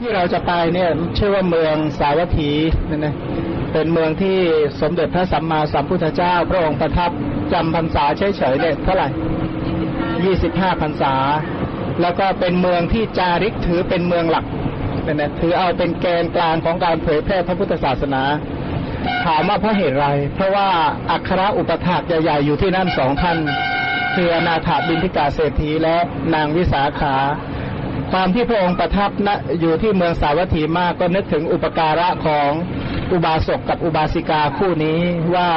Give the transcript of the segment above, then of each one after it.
ที่เราจะไปเนี่ยชื่อว่าเมืองสาวัตถีนั่นนะเป็นเมืองที่สมเด็จพระสัมมาสัมพุทธเจ้า พระองค์ประทับจำพรรษาเฉยๆเนี่ยเท่าไหร่ยี่สิบห้าพรรษา แล้วก็เป็นเมืองที่จาริกถือเป็นเมืองหลักเนี่ยนะถือเอาเป็นแกนกลางของการเผยแพร่พระพุทธศาสนา ถามว่าเพราะเหตุไร เพราะว่าอัครอุปถากใหญ่ๆอยู่ที่นั่นสองท่านคืออนาถาบินทิกาเศรษฐีและนางวิสาขา ความที่พระองค์ประทับณอยู่ที่เมืองสาวัตถีมากก็นึกถึงอุปการะของอุบาสกกับอุบาสิกาคู่นี้ว่า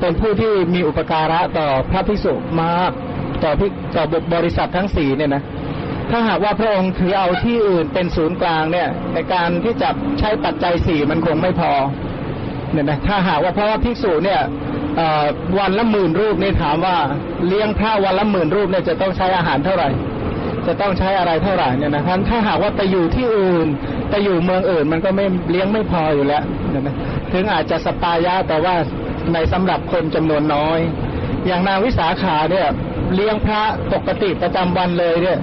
เป็นผู้ที่มีอุปการะต่อพระภิกษุมากต่อพิต่อบริษัททั้งสี่เนี่ยนะถ้าหากว่าพระองค์ถือเอาที่อื่นเป็นศูนย์กลางเนี่ยในการที่จะใช้ปัจจัยสี่มันคงไม่พอเนี่ยนะถ้าหากว่าเพราะว่าภิกษุเนี่ยวันละหมื่นรูปนี่ถามว่าเลี้ยงพระวันละหมื่นรูปเนี่ยจะต้องใช้อาหารเท่าไหร่ จะต้องใช้อะไรเท่าไหร่เนี่ยนะท่านถ้าหากว่าไปอยู่ที่อื่นไปอยู่เมืองอื่นมันก็ไม่เลี้ยงไม่พออยู่แล้วเนี่ยนะถึงอาจจะสปายะแต่ว่าในสำหรับคนจำนวนน้อย อย่างนางวิสาขาเนี่ยเลี้ยงพระปกติประจำวันเลยเนี่ย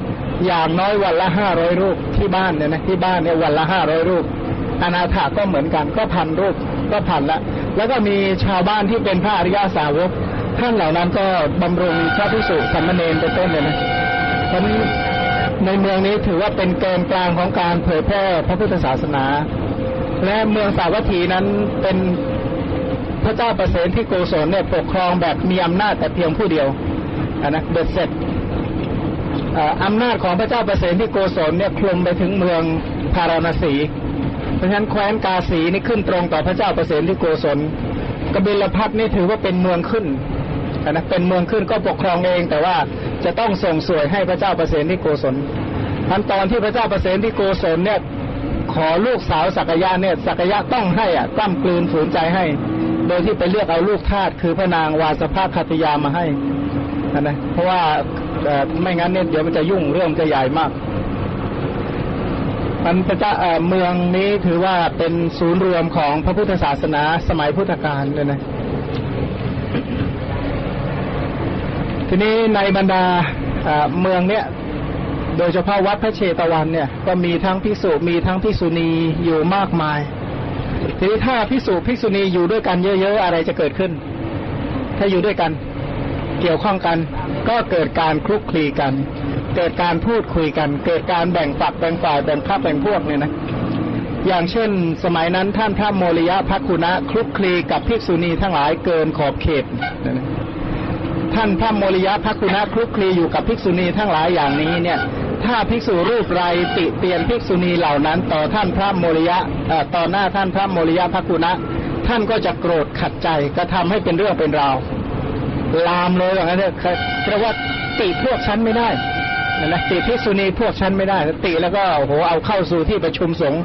อย่างน้อยวันละห้าร้อยรูปที่บ้านเนี่ยนะที่บ้านเนี่ยวันละห้าร้อยรูปอนาถาก็เหมือนกันก็พันรูปก็พันละ แล้วก็มีชาวบ้านที่เป็นพระอริยาสาวกท่านเหล่านั้นก็บำรุงพระภิกษุสามเณรเป็นต้นเลยนะเพราะนี้ ในเมืองนี้ถือว่าเป็นแกนกลางของการเผยแพร่พระพุทธศาสนา และเมืองสาวัตถีนั้นเป็นพระเจ้าประเสนที่โกศลเนี่ยปกครองแบบมีอำนาจแต่เพียงผู้เดียวะนะเบ็ดเสร็จอำนาจของพระเจ้าประเสนที่โกศลเนี่ยคลุมไปถึงเมืองพาราณสี เพราะฉะนั้นแคว้นกาสีนี่ขึ้นตรงต่อพระเจ้าประเสนที่โกศลกบิลพัทนี่ถือว่าเป็นเมืองขึ้น นะเป็นเมืองขึ้นก็ปกครองเองแต่ว่าจะต้องส่งสวยให้พระเจ้าประเสนที่โกศลทันตอนที่พระเจ้าประเสนที่โกศลเนี่ยขอลูกสาวสักยะเนี่ยสักยะต้องให้อะกล้ำกลืนฝืนใจให้ โดยที่ไปเลือกเอาลูกทาสคือพระนางวาสภาคติยามาให้นะเพราะว่าไม่งั้นเนี่ยเดี๋ยวมันจะยุ่งเรื่องจะใหญ่มากมันพระเจ้าเมืองนี้ถือว่าเป็นศูนย์รวมของพระพุทธศาสนาสมัยพุทธกาลเลยนะ ทีนี้ในบรรดาเมืองเนี้ยโดยเฉพาะวัดพระเชตวันเนี่ยก็มีทั้งพิสุมีทั้งพิสุณีอยู่มากมาย ทีนี้ถ้าพิสุพิสุณีอยู่ด้วยกันเยอะๆอะไรจะเกิดขึ้น ถ้าอยู่ด้วยกันเกี่ยวข้องกัน ก็เกิดการคลุกคลีกัน เกิดการพูดคุยกัน เกิดการแบ่งฝักแบ่งฝ่ายแบ่งพรรคแบ่งพวกเนี่ยนะอย่างเช่น สมัยนั้นท่านพระโมริยะพักคุณะคลุกคลีกับภิกษุณีทั้งหลายเกินขอบเขตนะ ท่านพระโมริยะพักคุณะคลุกคลีอยู่กับภิกษุณีทั้งหลายอย่างนี้เนี่ย ถ้าภิกษุรูปไรติเตียนภิกษุณีเหล่านั้น ต่อท่านพระโมริยะเอ่อต่อหน้าท่านพระโมริยะพักคุณะท่านก็จะโกรธขัดใจก็ทำให้เป็นเรื่องเป็นราวลามเลยอย่างนั้นเนี่ยเพราะว่าติพวกฉันไม่ได้นะนะติภิกษุณีพวกฉันไม่ได้ติแล้วก็โอ้โหเอาเข้าสู่ที่ประชุมสงฆ์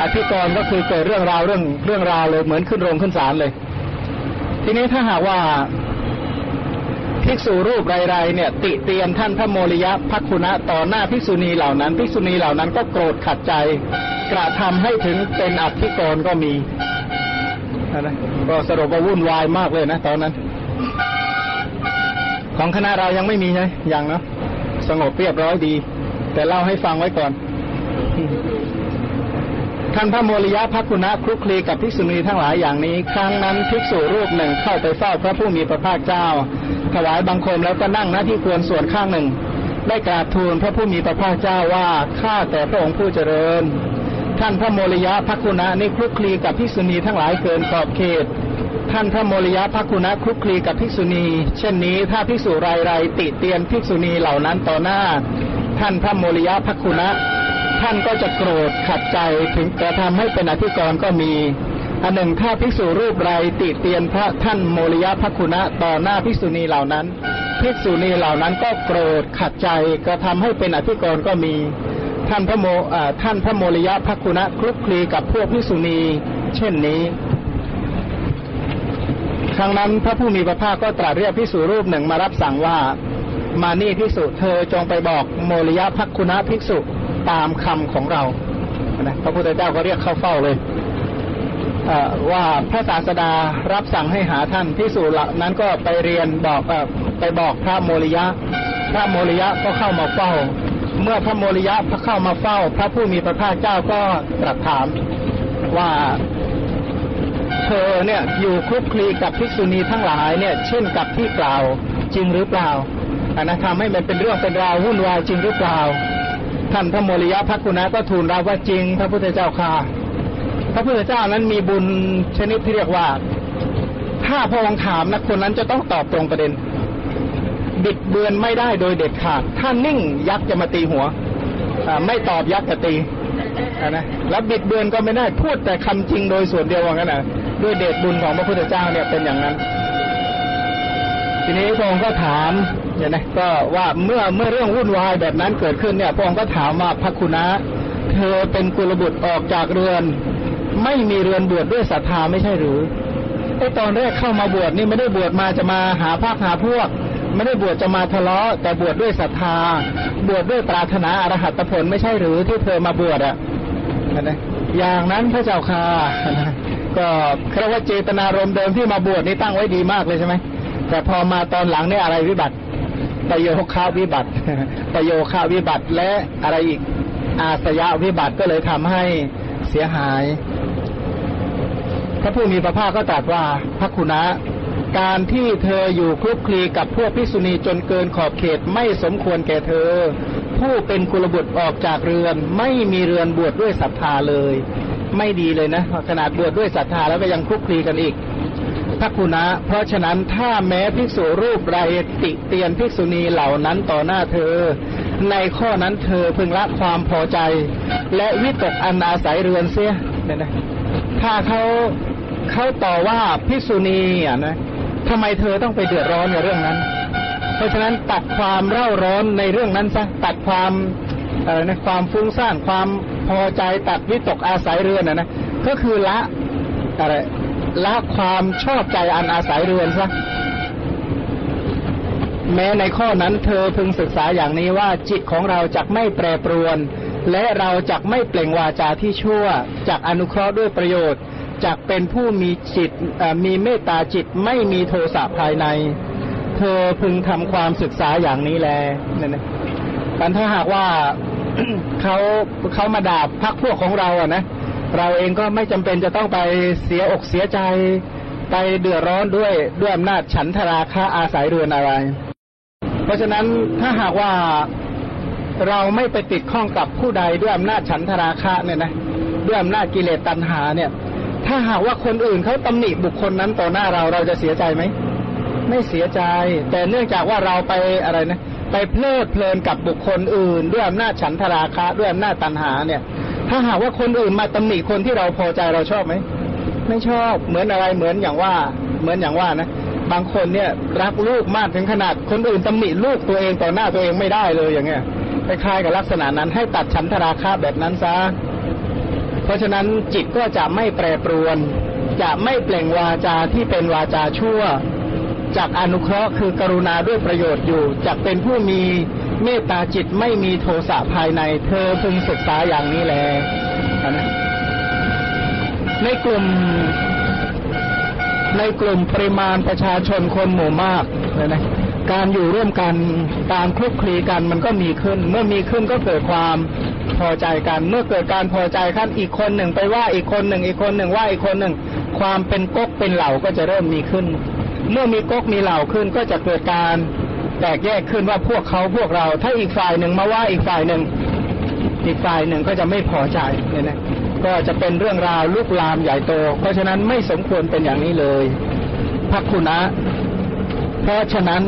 อธิกรณ์ก็คือเกิดเรื่องราวเรื่องเรื่องราวเลยเหมือนขึ้นโรงขึ้นศาลเลย ทีนี้ถ้าหากว่า ภิกษุรูปไรๆเนี่ย ติเตียนท่านพระโมริยะพักคุณะต่อหน้าภิกษุณีเหล่านั้นภิกษุณีเหล่านั้นก็โกรธขัดใจ กระทำให้ถึงเป็นอธิกรณ์ก็มีนะก็สรุปว่าวุ่นวายมากเลยนะ ตอนนั้น ของคณะเรายังไม่มีใช่ยังเนาะสงบเรียบร้อยดี แต่เล่าให้ฟังไว้ก่อน ท่านพระโมริยะพักคุณะคลุกคลีกับภิกษุณีทั้งหลายอย่างนี้ ครั้งนั้นภิกษุรูปหนึ่งเข้าไปเฝ้าพระผู้มีพระภาคเจ้า ถวายบังคมแล้วก็นั่งหน้าที่ควรส่วนข้างหนึ่ง ได้กราบทูลพระผู้มีพระภาคเจ้าว่าข้าแต่พระองค์ผู้เจริญ ท่านพระโมริยะพักคุณะนี่คลุกคลีกับภิกษุณีทั้งหลายเกินขอบเขต ท่านพระโมริยะพักคุณะคลุกคลีกับภิกษุณี เช่นนี้ถ้าภิกษุรายไรติเตียนภิกษุณีเหล่านั้นต่อหน้า ท่านพระโมริยะพักคุณะ ท่านก็จะโกรธขัดใจถึงกระทำให้เป็นอธิกรณ์ก็มีอันหนึ่งถ้าภิกษุรูปไรติเตียนพระท่านโมริยะพักคุณะต่อหน้าภิกษุณีเหล่านั้นภิกษุณีเหล่านั้นก็โกรธขัดใจกระทำให้เป็นอธิกรณ์ก็มี ท่านพระโมท่านพระโมริยะพักคุณะคลุกคลีกับพวกภิกษุณีเช่นนี้ ครั้งนั้นพระผู้มีพระภาคก็ตรัสเรียกภิกษุรูปหนึ่งมารับสั่งว่า มานี่ภิกษุเธอจงไปบอกโมริยะพักคุณะภิกษุ ตามคำของเรานะพระพุทธเจ้าก็เรียกเข้าเฝ้าเลยว่าพระศาสดารับสั่งให้หาท่านภิกษุเหล่านั้นก็ไปเรียนบอกอไปบอกพระโมริยะ พระโมริยะก็เข้ามาเฝ้า เมื่อพระโมริยะเข้ามาเฝ้า พระผู้มีพระภาคเจ้าก็ตรัสถามว่าเธอเนี่ยอยู่คลุกคลีกับภิกษุณีทั้งหลายเนี่ย เช่นกับที่กล่าวจริงหรือเปล่าอันนะทำให้มันเป็นเรื่องเป็นราววุ่นวายจริงหรือเปล่า ท่านพระโมริยะพักคุณะก็ทูลรับว่าจริง พระพุทธเจ้าค่ะ พระพุทธเจ้านั้นมีบุญชนิดที่เรียกว่า ถ้าพระองค์ถามนะคนนั้นจะต้องตอบตรงประเด็น บิดเบือนไม่ได้โดยเด็ดขาด ถ้านิ่งยักษ์จะมาตีหัวอไม่ตอบยักษ์จะตีอ่านะแล้วบิดเบือนก็ไม่ได้พูดแต่คำจริงโดยส่วนเดียวว่างั้นนะด้วยเดชบุญของพระพุทธเจ้าเนี่ยเป็นอย่างนั้น ทีนี้พระองค์ก็ถาม เนี่ยนะก็ว่าเมื่อเมื่อเรื่องวุ่นวายแบบนั้นเกิดขึ้นเนี่ยพระองค์ก็ถามว่าพระคุณะเธอเป็นกุลบุตรออกจากเรือน ไม่มีเรือนบวชดด้วยศรัทธาไม่ใช่หรือไอตอนแรกเข้ามาบวชนี่ไม่ได้บวชมาจะมาหาภาคหาพวก ไม่ได้บวชจะมาทะเลาะ แต่บวชดด้วยศรัทธา บวชดด้วยปรารถนาอรหัตผลไม่ใช่หรือที่เธอมาบวชอะนะอย่างนั้นพระเจ้าค่ะก็เรียกว่าเจตนารมณ์เดิมที่มาบวชนี่ตั้งไว้ดีมากเลยใช่ไหมแต่พอมาตอนหลังเนี่ยอะไรวิบัติ ประโยคาวิบัติ ประโยคาวิบัติและอะไรอีกอาสยะวิบัติก็เลยทำให้เสียหาย พระผู้มีพระภาคก็ตรัสว่าพระคุณะการที่เธออยู่คลุกคลีกับพวกภิกษุณีจนเกินขอบเขตไม่สมควรแก่เธอ ผู้เป็นกุลบุตรออกจากเรือน ไม่มีเรือนบวชดด้วยศรัทธาเลย ไม่ดีเลยนะขนาดบวชดด้วยศรัทธาแล้วก็ยังคลุกคลีกันอีก พระคุณะ เพราะฉะนั้นถ้าแม้ภิกษุรูปไรติเตียนภิกษุณีเหล่านั้นต่อหน้าเธอ ในข้อนั้นเธอพึงละความพอใจ และวิตกอันอาศัยเรือนเสียเนี่ยนะถ้าเขาเขาต่อว่าภิกษุณีอะนะทำไมเธอต้องไปเดือดร้อนในเรื่องนั้น เพราะฉะนั้นตัดความเร่าร้อนในเรื่องนั้นซะตัดความอะไรนะความฟุ้งซ่านความพอใจตัดวิตกอาศัยเรือนนะนะก็คือละอะไร ละความชอบใจอันอาศัยเรือนซะแม้ในข้อนั้นเธอพึงศึกษาอย่างนี้ว่าจิตของเราจักไม่แปรปรวน และเราจักไม่เปล่งวาจาที่ชั่วจักอนุเคราะห์ด้วยประโยชน์จักเป็นผู้มีจิตมีเมตตาจิตไม่มีโทสะภายใน เธอพึงทำความศึกษาอย่างนี้แลเนี่ยนะกันถ้าหากว่าเขาเขามาด่าพักพวกของเราอะนะ เราเองก็ไม่จำเป็นจะต้องไปเสียอกเสียใจ ไปเดือดร้อนด้วยด้วยอำนาจฉันทราคะอาศัยเรือนอะไร เพราะฉะนั้นถ้าหากว่าเราไม่ไปติดข้องกับผู้ใดด้วยอำนาจฉันทราคะเนี่ยนะด้วยอำนาจกิเลสตัณหาเนี่ย ถ้าหากว่าคนอื่นเขาตำหนิบุคคลนั้นต่อหน้าเราเราจะเสียใจไหมไม่เสียใจ แต่เนื่องจากว่าเราไปอะไรนะไปเพลิดเพลินกับบุคคลอื่น ด้วยอำนาจฉันทราคะ ด้วยอำนาจตัณหาเนี่ย ถ้าหากว่าคนอื่นมาตำหนิคนที่เราพอใจเราชอบไหมไม่ชอบเหมือนอะไรเหมือนอย่างว่า เหมือนอย่างว่านะบางคนเนี่ยรักลูกมากถึงขนาดคนอื่นตำหนิลูกตัวเองต่อหน้าตัวเองไม่ได้เลยอย่างเงี้ยคล้ายๆกับลักษณะนั้นให้ตัดฉันทราคะแบบนั้นซะเพราะฉะนั้นจิตก็จะไม่แปรปรวน จะไม่เปล่งวาจาที่เป็นวาจาชั่วจากอนุเคราะห์คือกรุณาด้วยประโยชน์อยู่จะเป็นผู้มี เมตตาจิตไม่มีโทสะภายใน เธอพึงศึกษาอย่างนี้แลนะในกลุ่ม ในกลุ่มปริมาณประชาชนคนหมู่มากนะนะการอยู่ร่วมกันการคลุกคลีกันมันก็มีขึ้น เมื่อมีขึ้นก็เกิดความพอใจกัน เมื่อเกิดการพอใจขั้นอีกคนหนึ่งไปว่าอีกคนหนึ่ง อีกคนหนึ่งว่าอีกคนหนึ่ง ความเป็นก๊กเป็นเหล่าก็จะเริ่มมีขึ้น เมื่อมีก๊กมีเหล่าขึ้นก็จะเกิดการ แตกแยกขึ้นว่าพวกเขาพวกเรา ถ้าอีกฝ่ายหนึ่งมาว่าอีกฝ่ายหนึ่ง อีกฝ่ายหนึ่งก็จะไม่พอใจเนี่ยนะก็จะเป็นเรื่องราวลุกลามใหญ่โต เพราะฉะนั้นไม่สมควรเป็นอย่างนี้เลยพักคุณะ เพราะฉะนั้น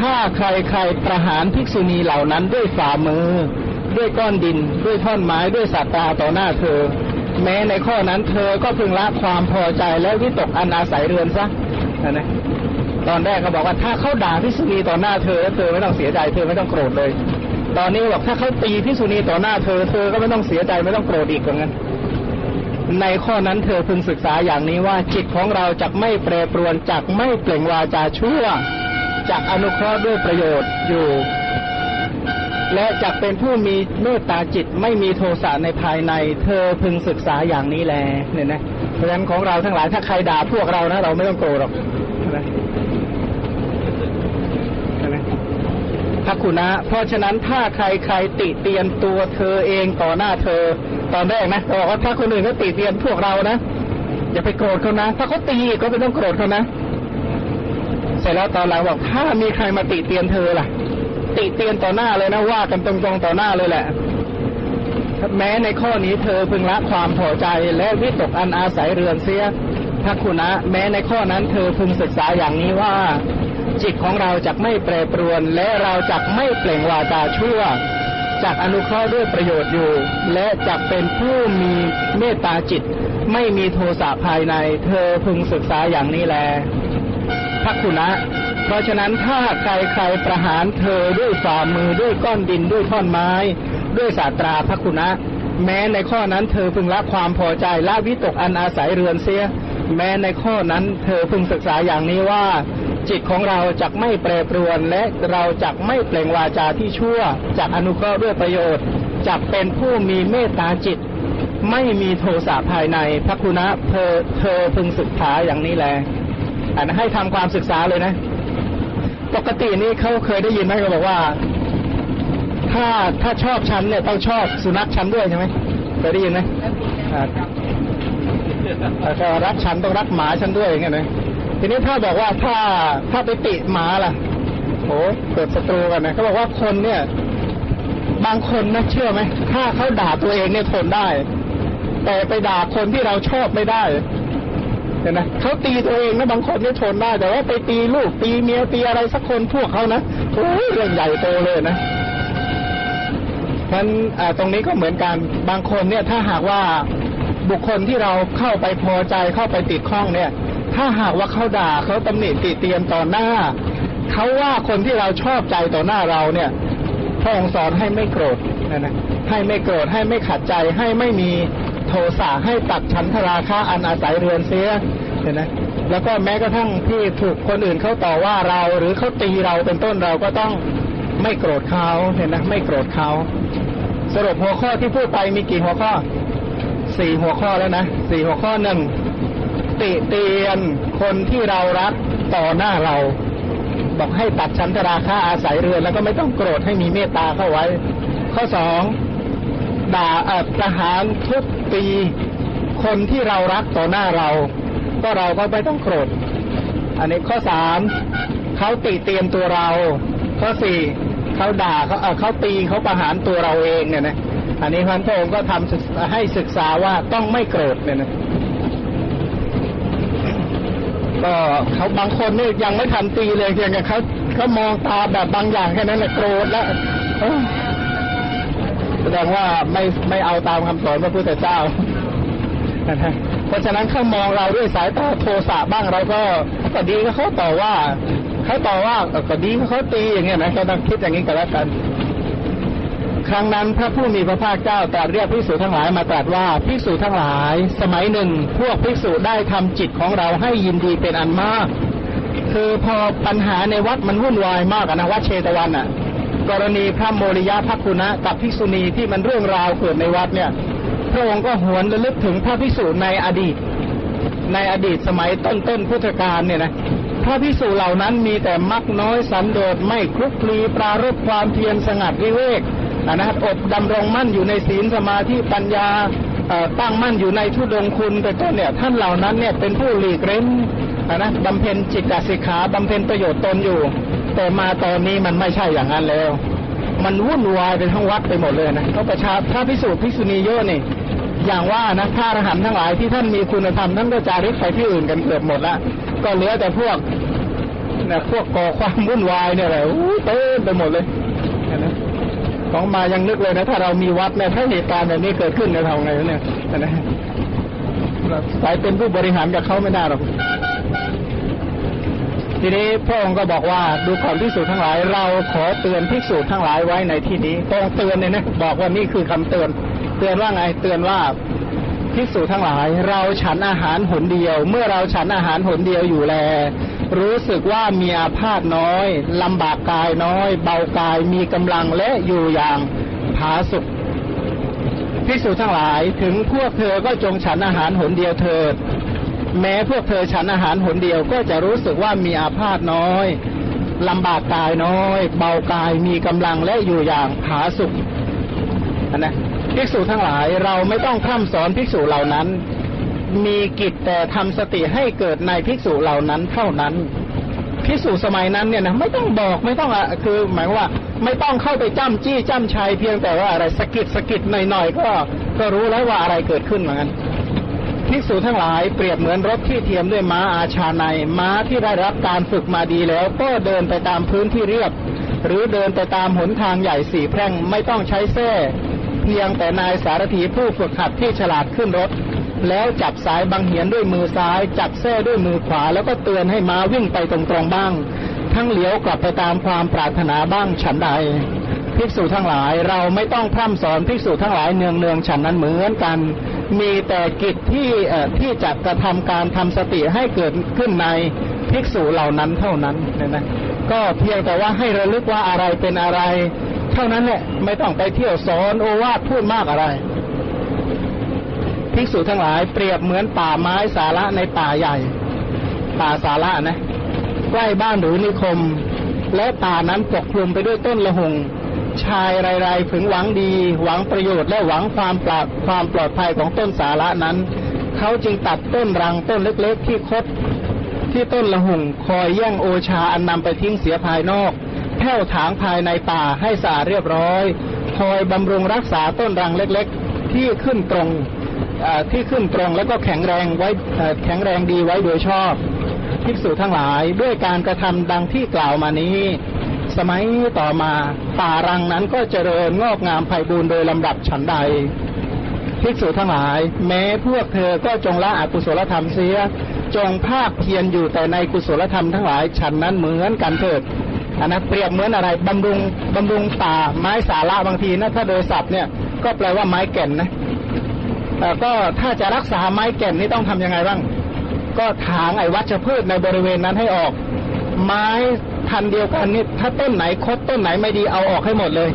ถ้าใครใครประหารภิกษุณีเหล่านั้นด้วยฝ่ามือ ด้วยก้อนดิน ด้วยท่อนไม้ด้วยสัตตาต่อหน้าเธอ แม้ในข้อนั้นเธอก็พึงละความพอใจและวิตกอนาศัยเรือนซะนะนะ ตอนแรกเขาบอกว่าถ้าเขาด่าภิกษุณีต่อหน้าเธอเธอไม่ต้องเสียใจเธอไม่ต้องโกรธเลย ตอนนี้บอกถ้าเขาตีภิกษุณีต่อหน้าเธอเธอก็ไม่ต้องเสียใจไม่ต้องโกรธอีกเหมือนกันในข้อนั้นเธอพึงศึกษาอย่างนี้ว่าจิตของเราจะไม่แปรปรวนจักไม่เปล่งวาจาชั่วจักอนุเคราะห์ด้วยประโยชน์อยู่ และจักเป็นผู้มีเมตตาจิตไม่มีโทสะในภายใน เธอพึงศึกษาอย่างนี้แลเนี่ยนะเพราะฉะนั้นของเราทั้งหลายถ้าใครด่าพวกเรานะ เราไม่ต้องโกรธหรอกนะ พักคุณะ เพราะฉะนั้นถ้าใครใครติเตียนตัวเธอเองต่อหน้าเธอ ตอนแรกนะบอกว่าถ้าคนอื่นเขาติเตียนพวกเรานะอย่าไปโกรธเขานะถ้าเขาตีก็ไม่ต้องโกรธเขานะเสร็จแล้วตอนหลังบอกถ้ามีใครมาติเตียนเธอล่ะ ติเตียนต่อหน้าเลยนะว่ากันตรงๆต่อหน้าเลยแหละแม้ในข้อนี้เธอพึงละความพอใจและวิตกอันอาศัยเรือนเสียทักคุณะ แม้ในข้อนั้นเธอพึงศึกษาอย่างนี้ว่า จิตของเราจะไม่แปรปรวน และเราจะไม่เปล่งวาจาชั่วจากอนุเคราะห์ด้วยประโยชน์อยู่ และจะเป็นผู้มีเมตตาจิต ไม่มีโทสะภายใน เธอพึงศึกษาอย่างนี้แลทักคุณะเพราะฉะนั้นถ้าใครใครประหารเธอด้วยฝ่ามือด้วยก้อนดินด้วยท่อนไม้ ด้วยสาตราพระคุณะ แม้ในข้อนั้นเธอพึงละความพอใจละวิตกอันอาศัยเรือนเสีย แม้ในข้อนั้นเธอพึงศึกษาอย่างนี้ว่า จิตของเราจะไม่แปรปรวนและเราจะไม่เปล่งวาจาที่ชั่วจากอนุเคราะห์ด้วยประโยชน์จะเป็นผู้มีเมตตาจิต ไม่มีโทสะภายในพระคุณะเธอเธอพึงศึกษาอย่างนี้แหละอันให้ทำความศึกษาเลยนะ ปกตินี่เขาเคยได้ยินไหมเขาบอกว่า ถ้าถ้าชอบฉันเนี่ยต้องชอบสุนัขฉันด้วยใช่ไหมเคยได้ยินไหมอ่าถ้ารักฉันต้องรักหมาฉันด้วยอย่างเงี้ยนะ ทีนี้ถ้าบอกว่าถ้าถ้าไปติหมาล่ะโหเกิดศัตรูกันนะเขาบอกว่าคนเนี่ย บางคนนะเชื่อไหมถ้าเขาด่าตัวเองเนี่ยทนได้ แต่ไปด่าคนที่เราชอบไม่ได้เห็นไหมเขาตีตัวเองนะบางคนเนี่ยทนได้ แต่ว่าไปตีลูกตีเมียตีอะไรสักคนพวกเขานะโอ้ยเรื่องใหญ่โตเลยนะฉะนั้นตรงนี้ก็เหมือนกันบางคนเนี่ยถ้าหากว่าบุคคลที่เราเข้าไปพอใจเข้าไปติดข้องเนี่ย ถ้าหากว่าเขาด่าเขาตำหนิติเตียนต่อหน้า เขาว่าคนที่เราชอบใจต่อหน้าเราเนี่ยพระองค์สอนให้ไม่โกรธนะนะให้ไม่โกรธให้ไม่ขัดใจให้ไม่มีโทสะให้ตัดฉันทราคะอันอาศัยเรือนเสียเห็นไหมแล้วก็แม้กระทั่งที่ถูกคนอื่นเขาต่อว่าเรา หรือเขาตีเราเป็นต้นเราก็ต้องไม่โกรธเขาเห็นไหมไม่โกรธเขาสรุปหัวข้อที่พูดไปมีกี่หัวข้อสี่หัวข้อแล้วนะสี่หัวข้อหนึ่ง ติเตียนคนที่เรารักต่อหน้าเรา บอกให้ตัดฉันราคะอาศัยเรือน แล้วก็ไม่ต้องโกรธให้มีเมตตาเข้าไว้ ข้อสองด่าประหารทุบตีคนที่เรารักต่อหน้าเรา ก็เราก็ไม่ต้องโกรธ อันนี้ข้อสามเขาติเตียนตัวเรา ข้อสี่เขาด่าเขาเขาตีเขาประหารตัวเราเองเนี่ยนะอันนี้พันพระองค์ก็ทำให้ศึกษาว่าต้องไม่โกรธเนี่ยนะ ก็เขาบางคนนี่ยังไม่ทันตีเลยเพียงแต่เขาเขามองตาแบบบางอย่างแค่นั้นแหละโกรธแล้วแสดงว่าไม่ไม่เอาตามคำสอนพระพุทธเจ้าเพราะฉะนั้นเขามองเราด้วยสายตาโทสะบ้างเราก็ก็ดีก็เขาต่อว่าเขาต่อว่าก็ดีเขาตีอย่างเงี้ยนะก็ต้องคิดอย่างนี้ก็แล้วกัน ครั้งนั้นพระผู้มีพระภาคเจ้าตรัสเรียกภิกษุทั้งหลายมาตรัสว่าภิกษุทั้งหลาย สมัยหนึ่ง พวกภิกษุได้ทำจิตของเราให้ยินดีเป็นอันมาก คือพอปัญหาในวัดมันวุ่นวายมากนะวัดเชตวันอะ กรณีพระโมริยะพักคุณะกับภิกษุณีที่มันเรื่องราวเกิดในวัดเนี่ย พระองค์ก็หวนระลึกถึงพระภิกษุในอดีต ในอดีตสมัยต้นต้นพุทธกาลเนี่ยนะพระภิกษุเหล่านั้นมีแต่มักน้อยสันโดษไม่คลุกคลีปรารบความเพียรสงัดวิเวก นะครับอดดำรงมั่นอยู่ในศีลสมาธิปัญญาตั้งมั่นอยู่ในทุดงคุณเป็นต้นเนี่ยท่านเหล่านั้นเนี่ยเป็นผู้หลีกเล้นนะบำเพ็ญจิตตสิกขาบำเพ็ญประโยชน์ตนอยู่ แต่มาตอนนี้มันไม่ใช่อย่างนั้นแล้ว มันวุ่นวายไปทั้งวัดไปหมดเลยนะเพราะประชาพระพิสุภิกษุณีเยอะนี่อย่างว่านะพระอรหันต์ทั้งหลายที่ท่านมีคุณธรรมท่านก็จาริกไปที่อื่นกันเกือบหมดละก็เหลือแต่พวกนะพวกก่อความวุ่นวายเนี่ยแหละเต็มไปหมดเลย ของมายังนึกเลยนะ ถ้าเรามีวัดเนี่ยถ้าเหตุการณ์แบบนี้เกิดขึ้นจะทำไงวะเนี่ยเห็นไหมสายเป็นผู้บริหารกับเขาไม่ได้หรอกทีนี้พระองค์ก็บอกว่าดูก่อนภิกษุทั้งหลาย เราขอเตือนภิกษุทั้งหลายไว้ในที่นี้ตรงเตือนเนี่ยนะบอกว่านี่คือคำเตือน เตือนว่าไงเตือนว่าภิกษุทั้งหลาย เราฉันอาหารหนเดียว เมื่อเราฉันอาหารหนเดียวอยู่แล รู้สึกว่ามีอาพาธน้อย ลำบากกายน้อย เบากายมีกำลังและอยู่อย่างผาสุกภิกษุทั้งหลายถึงพวกเธอก็จงฉันอาหารหนเดียวเถิด แม้พวกเธอฉันอาหารหนเดียวก็จะรู้สึกว่ามีอาพาธน้อย ลำบากกายน้อย เบากายมีกำลังและอยู่อย่างผาสุกนะภิกษุทั้งหลายเราไม่ต้องพร่ำสอนภิกษุเหล่านั้น มีกิจแต่ทำสติให้เกิดในภิกษุเหล่านั้นเท่านั้นภิกษุสมัยนั้นเนี่ยนะไม่ต้องบอกไม่ต้องอะคือ หมายว่า ไม่ต้องเข้าไปจ้ำจี้จ้ำชัยเพียงแต่ว่าอะไรสกิดสกิดหน่อยๆก็ก็รู้แล้วว่าอะไรเกิดขึ้นเหมือนกันภิกษุทั้งหลายเปรียบเหมือนรถที่เทียมด้วยม้าอาชาในม้าที่ได้รับการฝึกมาดีแล้ว ก็เดินไปตามพื้นที่เรียบ หรือเดินไปตามหนทางใหญ่สี่แพร่งไม่ต้องใช้แส้เพียงแต่นายสารถีผู้ฝึกหัดที่ฉลาดขึ้นรถ แล้วจับสายบังเหียนด้วยมือซ้าย จับแส้ด้วยมือขวา แล้วก็เตือนให้ม้าวิ่งไปตรงๆบ้าง ทั้งเหลียวกลับไปตามความปรารถนาบ้างฉันใดภิกษุทั้งหลายเราไม่ต้องพร่ำสอนภิกษุทั้งหลายเนืองเนืองฉันนั้นเหมือนกัน มีแต่กิจที่ที่จะกระทำการทำสติให้เกิดขึ้นในภิกษุเหล่านั้นเท่านั้นนี่ยนะก็เพียงแต่ว่าให้ระลึกว่าอะไรเป็นอะไร เท่านั้นแหละไม่ต้องไปเที่ยวสอนโอวาทพูดมากอะไร ภิกษุทั้งหลายเปรียบเหมือนป่าไม้สาระในป่าใหญ่ ป่าสาระนะใกล้บ้านหรือนิคม และป่านั้นปกคลุมไปด้วยต้นละหงชายรายๆพึงหวังดี หวังประโยชน์และหวังความปลอดความปลอดภัยของต้นสาระนั้น เขาจึงตัดต้นรังต้นเล็กๆ ที่คดที่ต้นละหงคอยแย่งโอชาอันนำไปทิ้งเสียภายนอกแผ่วถางภายในป่าให้สะอาดเรียบร้อย คอยบำรุงรักษาต้นรังเล็กๆ ที่ขึ้นตรง ที่ขึ้นตรงแล้วก็แข็งแรงไว้แข็งแรงดีไว้โดยชอบภิกษุทั้งหลายด้วยการกระทำดังที่กล่าวมานี้ สมัยต่อมาป่ารังนั้นก็เจริญงอกงามไพบูรณ์โดยลำดับฉันใดภิกษุทั้งหลาย แม้พวกเธอก็จงละอกุศลธรรมเสีย จงภาคเพียรอยู่แต่ในกุศลธรรมทั้งหลายฉันนั้นเหมือนกันเถิดอันนะเปรียบเหมือนอะไรบำรุงบำรุงป่าไม้สาระบางทีนะถ้าโดยศัพท์เนี่ยก็แปลว่าไม้แก่นนะ ก็ถ้าจะรักษาไม้แก่นนี่ต้องทำยังไงบ้าง ก็ถางไอ้วัชพืชในบริเวณนั้นให้ออก ไม้พันเดียวกันนี่ถ้าต้นไหนคดต้นไหนไม่ดีเอาออกให้หมดเลย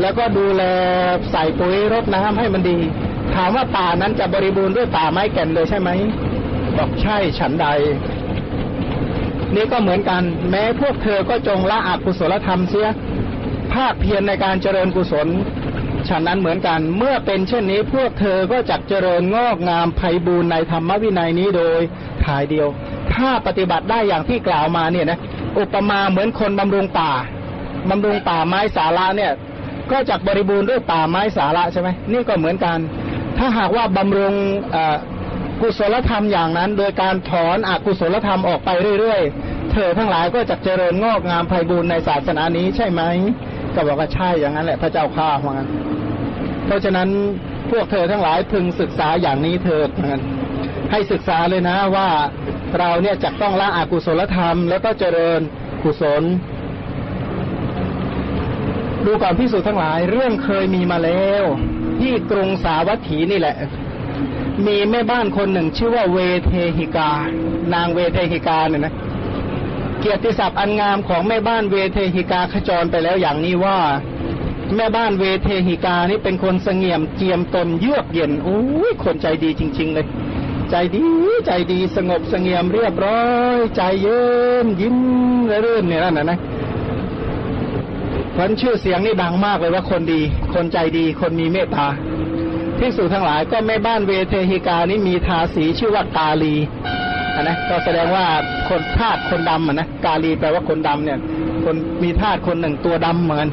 แล้วก็ดูแลใส่ปุ๋ยรดน้ำให้มันดี ถามว่าป่านั้นจะบริบูรณ์ด้วยป่าไม้แก่นเลยใช่ไหมบอกใช่ฉันใด นี่ก็เหมือนกัน แม้พวกเธอก็จงละอกุศลธรรมเสียภาคเพียรในการเจริญกุศล ฉันนั้นเหมือนกันเมื่อเป็นเช่นนี้พวกเธอก็จักเจริญงอกงามไพบูรณ์ในธรรมวินัยนี้โดยถ่ายเดียว ถ้าปฏิบัติได้อย่างที่กล่าวมาเนี่ยนะอุปมาเหมือนคนบำรุงป่าบำรุงป่าไม้สาระเนี่ย ก็จักบริบูรณ์ด้วยป่าไม้สาระใช่ไหมนี่ก็เหมือนกัน ถ้าหากว่าบำรุงกุศลธรรมอย่างนั้น โดยการถอนอกุศลธรรมออกไปเรื่อยๆ เธอทั้งหลายก็จะเจริญงอกงามไพบูรณ์ในศาสนานี้ใช่ไหม ก็บอกว่าใช่อย่างนั้นแหละพระเจ้าข้าว่างั้น เพราะฉะนั้นพวกเธอทั้งหลายพึงศึกษาอย่างนี้เถิดเหมือนกันให้ศึกษาเลยนะว่าเราเนี่ยจะต้องละอกุศลธรรม แล้วก็เจริญกุศล ดูก่อนพิสูจน์ทั้งหลายเรื่องเคยมีมาแล้ว ที่กรุงสาวัตถีนี่แหละ มีแม่บ้านคนหนึ่งชื่อว่าเวเทหิกา นางเวเทหิกาเนี่ยนะ เกียรติศัพท์อันงามของแม่บ้านเวเทหิกาขจรไปแล้วอย่างนี้ว่า แม่บ้านเวเทหิกานี่เป็นคนเสงี่ยมเจียมตนเยือกเย็นโอ้ยคนใจดีจริง ๆ เลย ใจดีใจดีสงบเสงี่ยมเรียบร้อย ใจเย็นยิ้มเรื่นเนี่ยนั่นนะนะเพราะฉะนั้นชื่อเสียงนี่ดังมากเลยว่าคนดี คนใจดีคนมีเมตตาที่สู่ทั้งหลายก็แม่บ้านเวเทหิกานี่มีทาสีชื่อว่ากาลี นนะก็แสดงว่าคนทาสคนดำอะนะกาลีแปลว่าคนดำเนี่ย คนมีทาสคนหนึ่งตัวดำเหมือน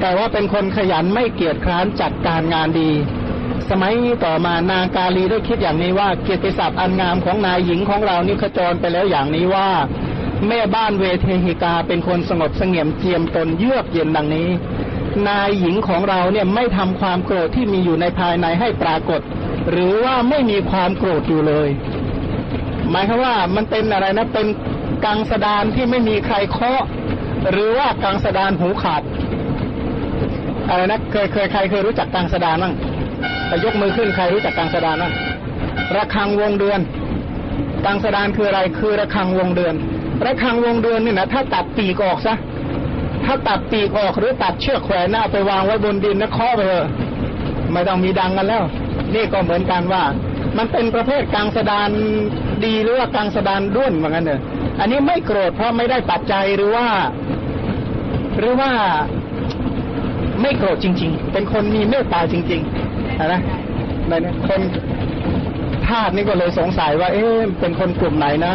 แต่ว่าเป็นคนขยันไม่เกียจคร้านจัดการงานดี สมัยต่อมานางกาลีได้คิดอย่างนี้ว่าเกียรติศัพท์อันงามของนายหญิงของเรานี่ขจรไปแล้วอย่างนี้ว่า แม่บ้านเวเทหิกาเป็นคนสงบเสงี่ยมเจียมตนเยือกเย็นดังนี้ นายหญิงของเราเนี่ยไม่ทำความโกรธที่มีอยู่ในภายในให้ปรากฏ หรือว่าไม่มีความโกรธอยู่เลย หมายความว่ามันเป็นอะไรนะเป็นกังสดานที่ไม่มีใครเคาะ หรือว่ากังสดานหูขาดอะไรนะเคยเคยใครเคยรู้จักกังสดานบ้างแต่ยกมือขึ้นใครรู้จักกังสดานบ้างระฆังวงเดือนกังสดานคืออะไรคือระฆังวงเดือนระฆังวงเดือนนี่นะถ้าตัดปีกออกซะถ้าตัดปีกออกหรือตัดเชือกแขวนหน้าไปวางไว้บนดินนะเคาะไปเถอะไม่ต้องมีดังกันแล้ว นี่ก็เหมือนกันว่า มันเป็นประเภทกังสดาน ดีหรือว่ากังสดานด้วนเหมือนกันเนอะอันนี้ไม่โกรธเพราะไม่ได้ปัจจัยหรือว่า หรือว่าไม่โกรธจริง ๆ เป็นคนมีเมตตาจริงๆนะนะคนทาสนี่ก็เลยสงสัยว่า เอ๊ะเป็นคนกลุ่มไหนนะ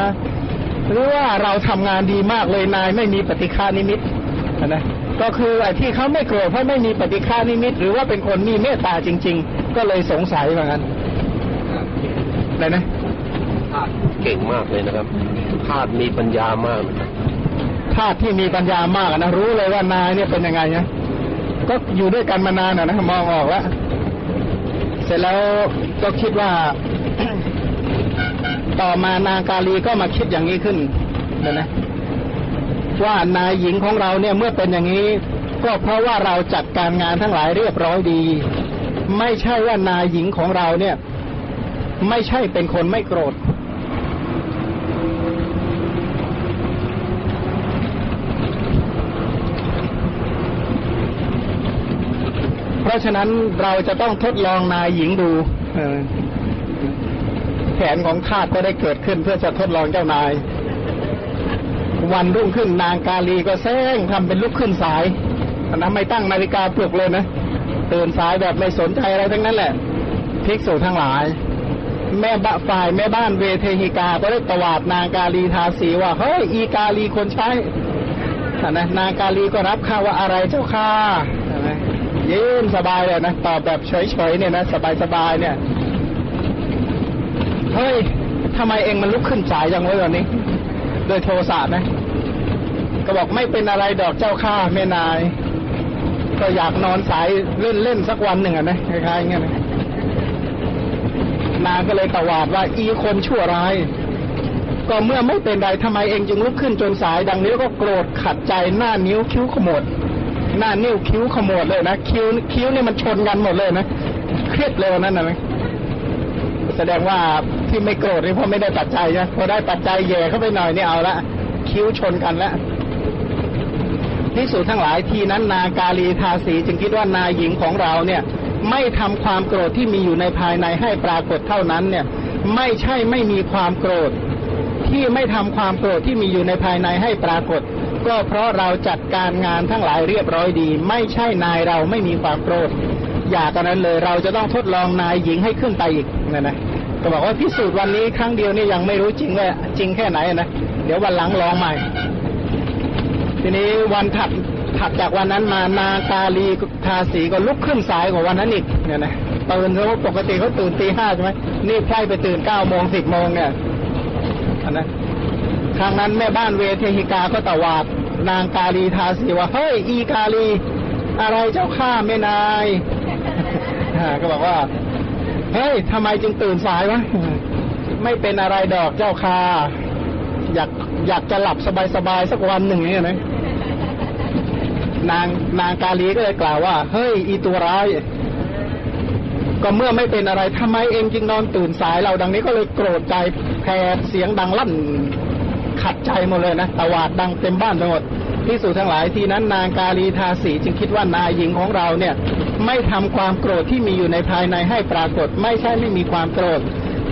หรือว่าเราทำงานดีมากเลยนายไม่มีปฏิฆานิมิตนะก็คือไอ้ที่เขาไม่โกรธเพราะไม่มีปฏิฆานิมิต หรือว่าเป็นคนมีเมตตาจริง ๆ ก็เลยสงสัยเหมือนกันอะนะ เก่งมากเลยนะครับทาสมีปัญญามากนะครับทาสที่มีปัญญามากอะนะรู้เลยว่านายเนี่ยเป็นยังไงนะก็อยู่ด้วยกันมานานอะนะมองออกแล้วเสร็จแล้วก็คิดว่า ต่อมานางกาลีก็มาคิดอย่างนี้ขึ้นเดี๋ยวนะว่านายหญิงของเราเนี่ยเมื่อเป็นอย่างนี้ ก็เพราะว่าเราจัดการงานทั้งหลายเรียบร้อยดี ไม่ใช่ว่านายหญิงของเราเนี่ย ไม่ใช่เป็นคนไม่โกรธ ราะฉะนั้นเราจะต้องทดลองนายหญิงดูแผนของทาก็ได้เกิดขึ้นเพื่อจะทดลองเจ้านาย วันรุ่งขึ้นนางกาลีก็แซงทำเป็นลุกขึ้นสายนะไม่ตั้งนาฬิกาปลุกเลยนะตื่นสายแบบไม่สนใจอะไรทั้งนั้นแหละภิกษุทั้งหลาย แม่บะฝ่ายแม่บ้านเวเทหิกาก็ได้ตวาดนางกาลีทาสีว่าเฮ้ยอีกาลีคนใช้นะนางกาลีก็รับข้าว่าอะไรเจ้าค่ะ ใช่ไหมยืนสบายเลยนะตอบแบบเฉยๆเนี่ยนะสบายๆเนี่ยเฮ้ยทำไมเองมันลุกขึ้นสายยังไว้วันนี้ โดยโทสะนะ ก็บอกไม่เป็นอะไรดอกเจ้าข้าแม่นาย ก็อยากนอนสายเล่นๆสักวันหนึ่งอะนะคล้ายๆอย่างเงี้ยนะนางก็เลยตวาดว่าอีคนชั่วร้าย ก็เมื่อไม่เป็นไรทำไมเองจึงลุกขึ้นจนสายดังนี้ก็โกรธขัดใจหน้านิ้วคิ้วขมวด หน้านิ้วคิ้วขมวดเลยนะคิ้วคิ้วนี่มันชนกันหมดเลยนะเครียดเลยวันนั้นนะแสดงว่าที่ไม่โกรธนี่เพราะไม่ได้ปัจจัยนะพอได้ปัจจัยแย่เข้าไปหน่อยนี่เอาละคิ้วชนกันล้วที่สุดทั้งหลายทีนั้นนากาลีทาสีจึงคิดว่านายหญิงของเราเนี่ย ไม่ทำความโกรธที่มีอยู่ในภายในให้ปรากฏเท่านั้นเนี่ย ไม่ใช่ไม่มีความโกรธ ที่ไม่ทำความโกรธที่มีอยู่ในภายในให้ปรากฏ ก็เพราะเราจัดการงานทั้งหลายเรียบร้อยดี ไม่ใช่นายเราไม่มีความโกรธอย่ากันนั้นเลย เราจะต้องทดลองนายหญิงให้ขึ้นไปอีกนะนะก็บอกว่าพิสูจน์วันนี้ครั้งเดียวนี่ยังไม่รู้จริงว่าจริงแค่ไหนนะเดี๋ยววันหลังลองใหม่ ทีนี้วันถัดถัดจากวันนั้นมานางกาลีทาสีก็ลุกขึ้นสายกว่าวันนั้นอีกเนี่ยนะตื่นเพราปกติเขาตื่นตีห้าใช่ไหมนี่ใช่ไปตื่นเก้าโมงสิบโมงเนี่ยนะ ครั้งนั้นแม่บ้านเวเทหิกาก็ตวาดนางกาลีทาสีว่าเฮ้ยอีกาลี อะไรเจ้าข้าแม่นายก็บอกว่า เฮ้ยทำไมจึงตื่นสายวะไม่เป็นอะไรดอกเจ้าค่ะ อยากอยากจะหลับสบายๆสักวันหนึ่งเนี่ยนะนางนางกาลีก็เลยกล่าวว่า เฮ้ย อีตัวร้าย ก็เมื่อไม่เป็นอะไรทำไมเองจึงนอนตื่นสายเราดังนี้ก็เลยโกรธใจแผดเสียงดังลั่น ขัดใจหมดเลยนะตวาดดังเต็มบ้านไปหมดที่สุดทั้งหลายทีนั้นนางกาลีทาสีจึงคิดว่านายหญิงของเราเนี่ยไม่ทำความโกรธที่มีอยู่ในภายในให้ปรากฏ ไม่ใช่ไม่มีความโกรธ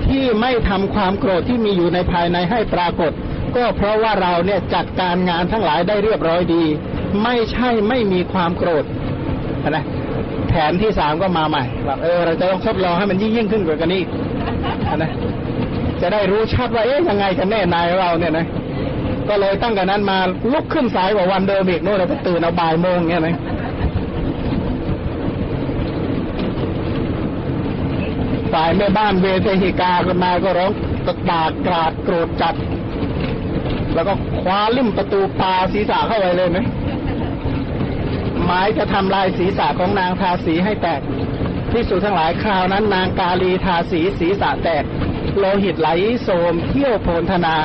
ที่ไม่ทำความโกรธที่มีอยู่ในภายในให้ปรากฏ ก็เพราะว่าเราเนี่ยจัดการงานทั้งหลายได้เรียบร้อยดี ไม่ใช่ไม่มีความโกรธนะแผนที่สามก็มาใหม่แบบเออเราจะต้องทดลองให้มันยิ่งยิ่งขึ้นกว่านนี้นะจะได้รู้ชัดว่าเอ๊ะยังไงกันแน่นายเราเนี่ยนะ ก็เลยตั้งแต่นั้นมาลุกขึ้นสายกว่าวันเดิมอีกโน่นเราไปตื่นเอาบ่ายโมงเนี่ยนะฝ่ายแม่บ้านเวเทหิกาก็มาก็ร้องตะบากกราดโกรธจัด แล้วก็คว้าลิ่มประตูปาศีรษะเข้าไปเลยไหมหมายจะทำลายศีรษะของนางทาสีให้แตกที่สุดทั้งหลายคราวนั้น นางกาลีทาสีศีรษะแตก โลหิตไหลโสมเที่ยวโพนธนา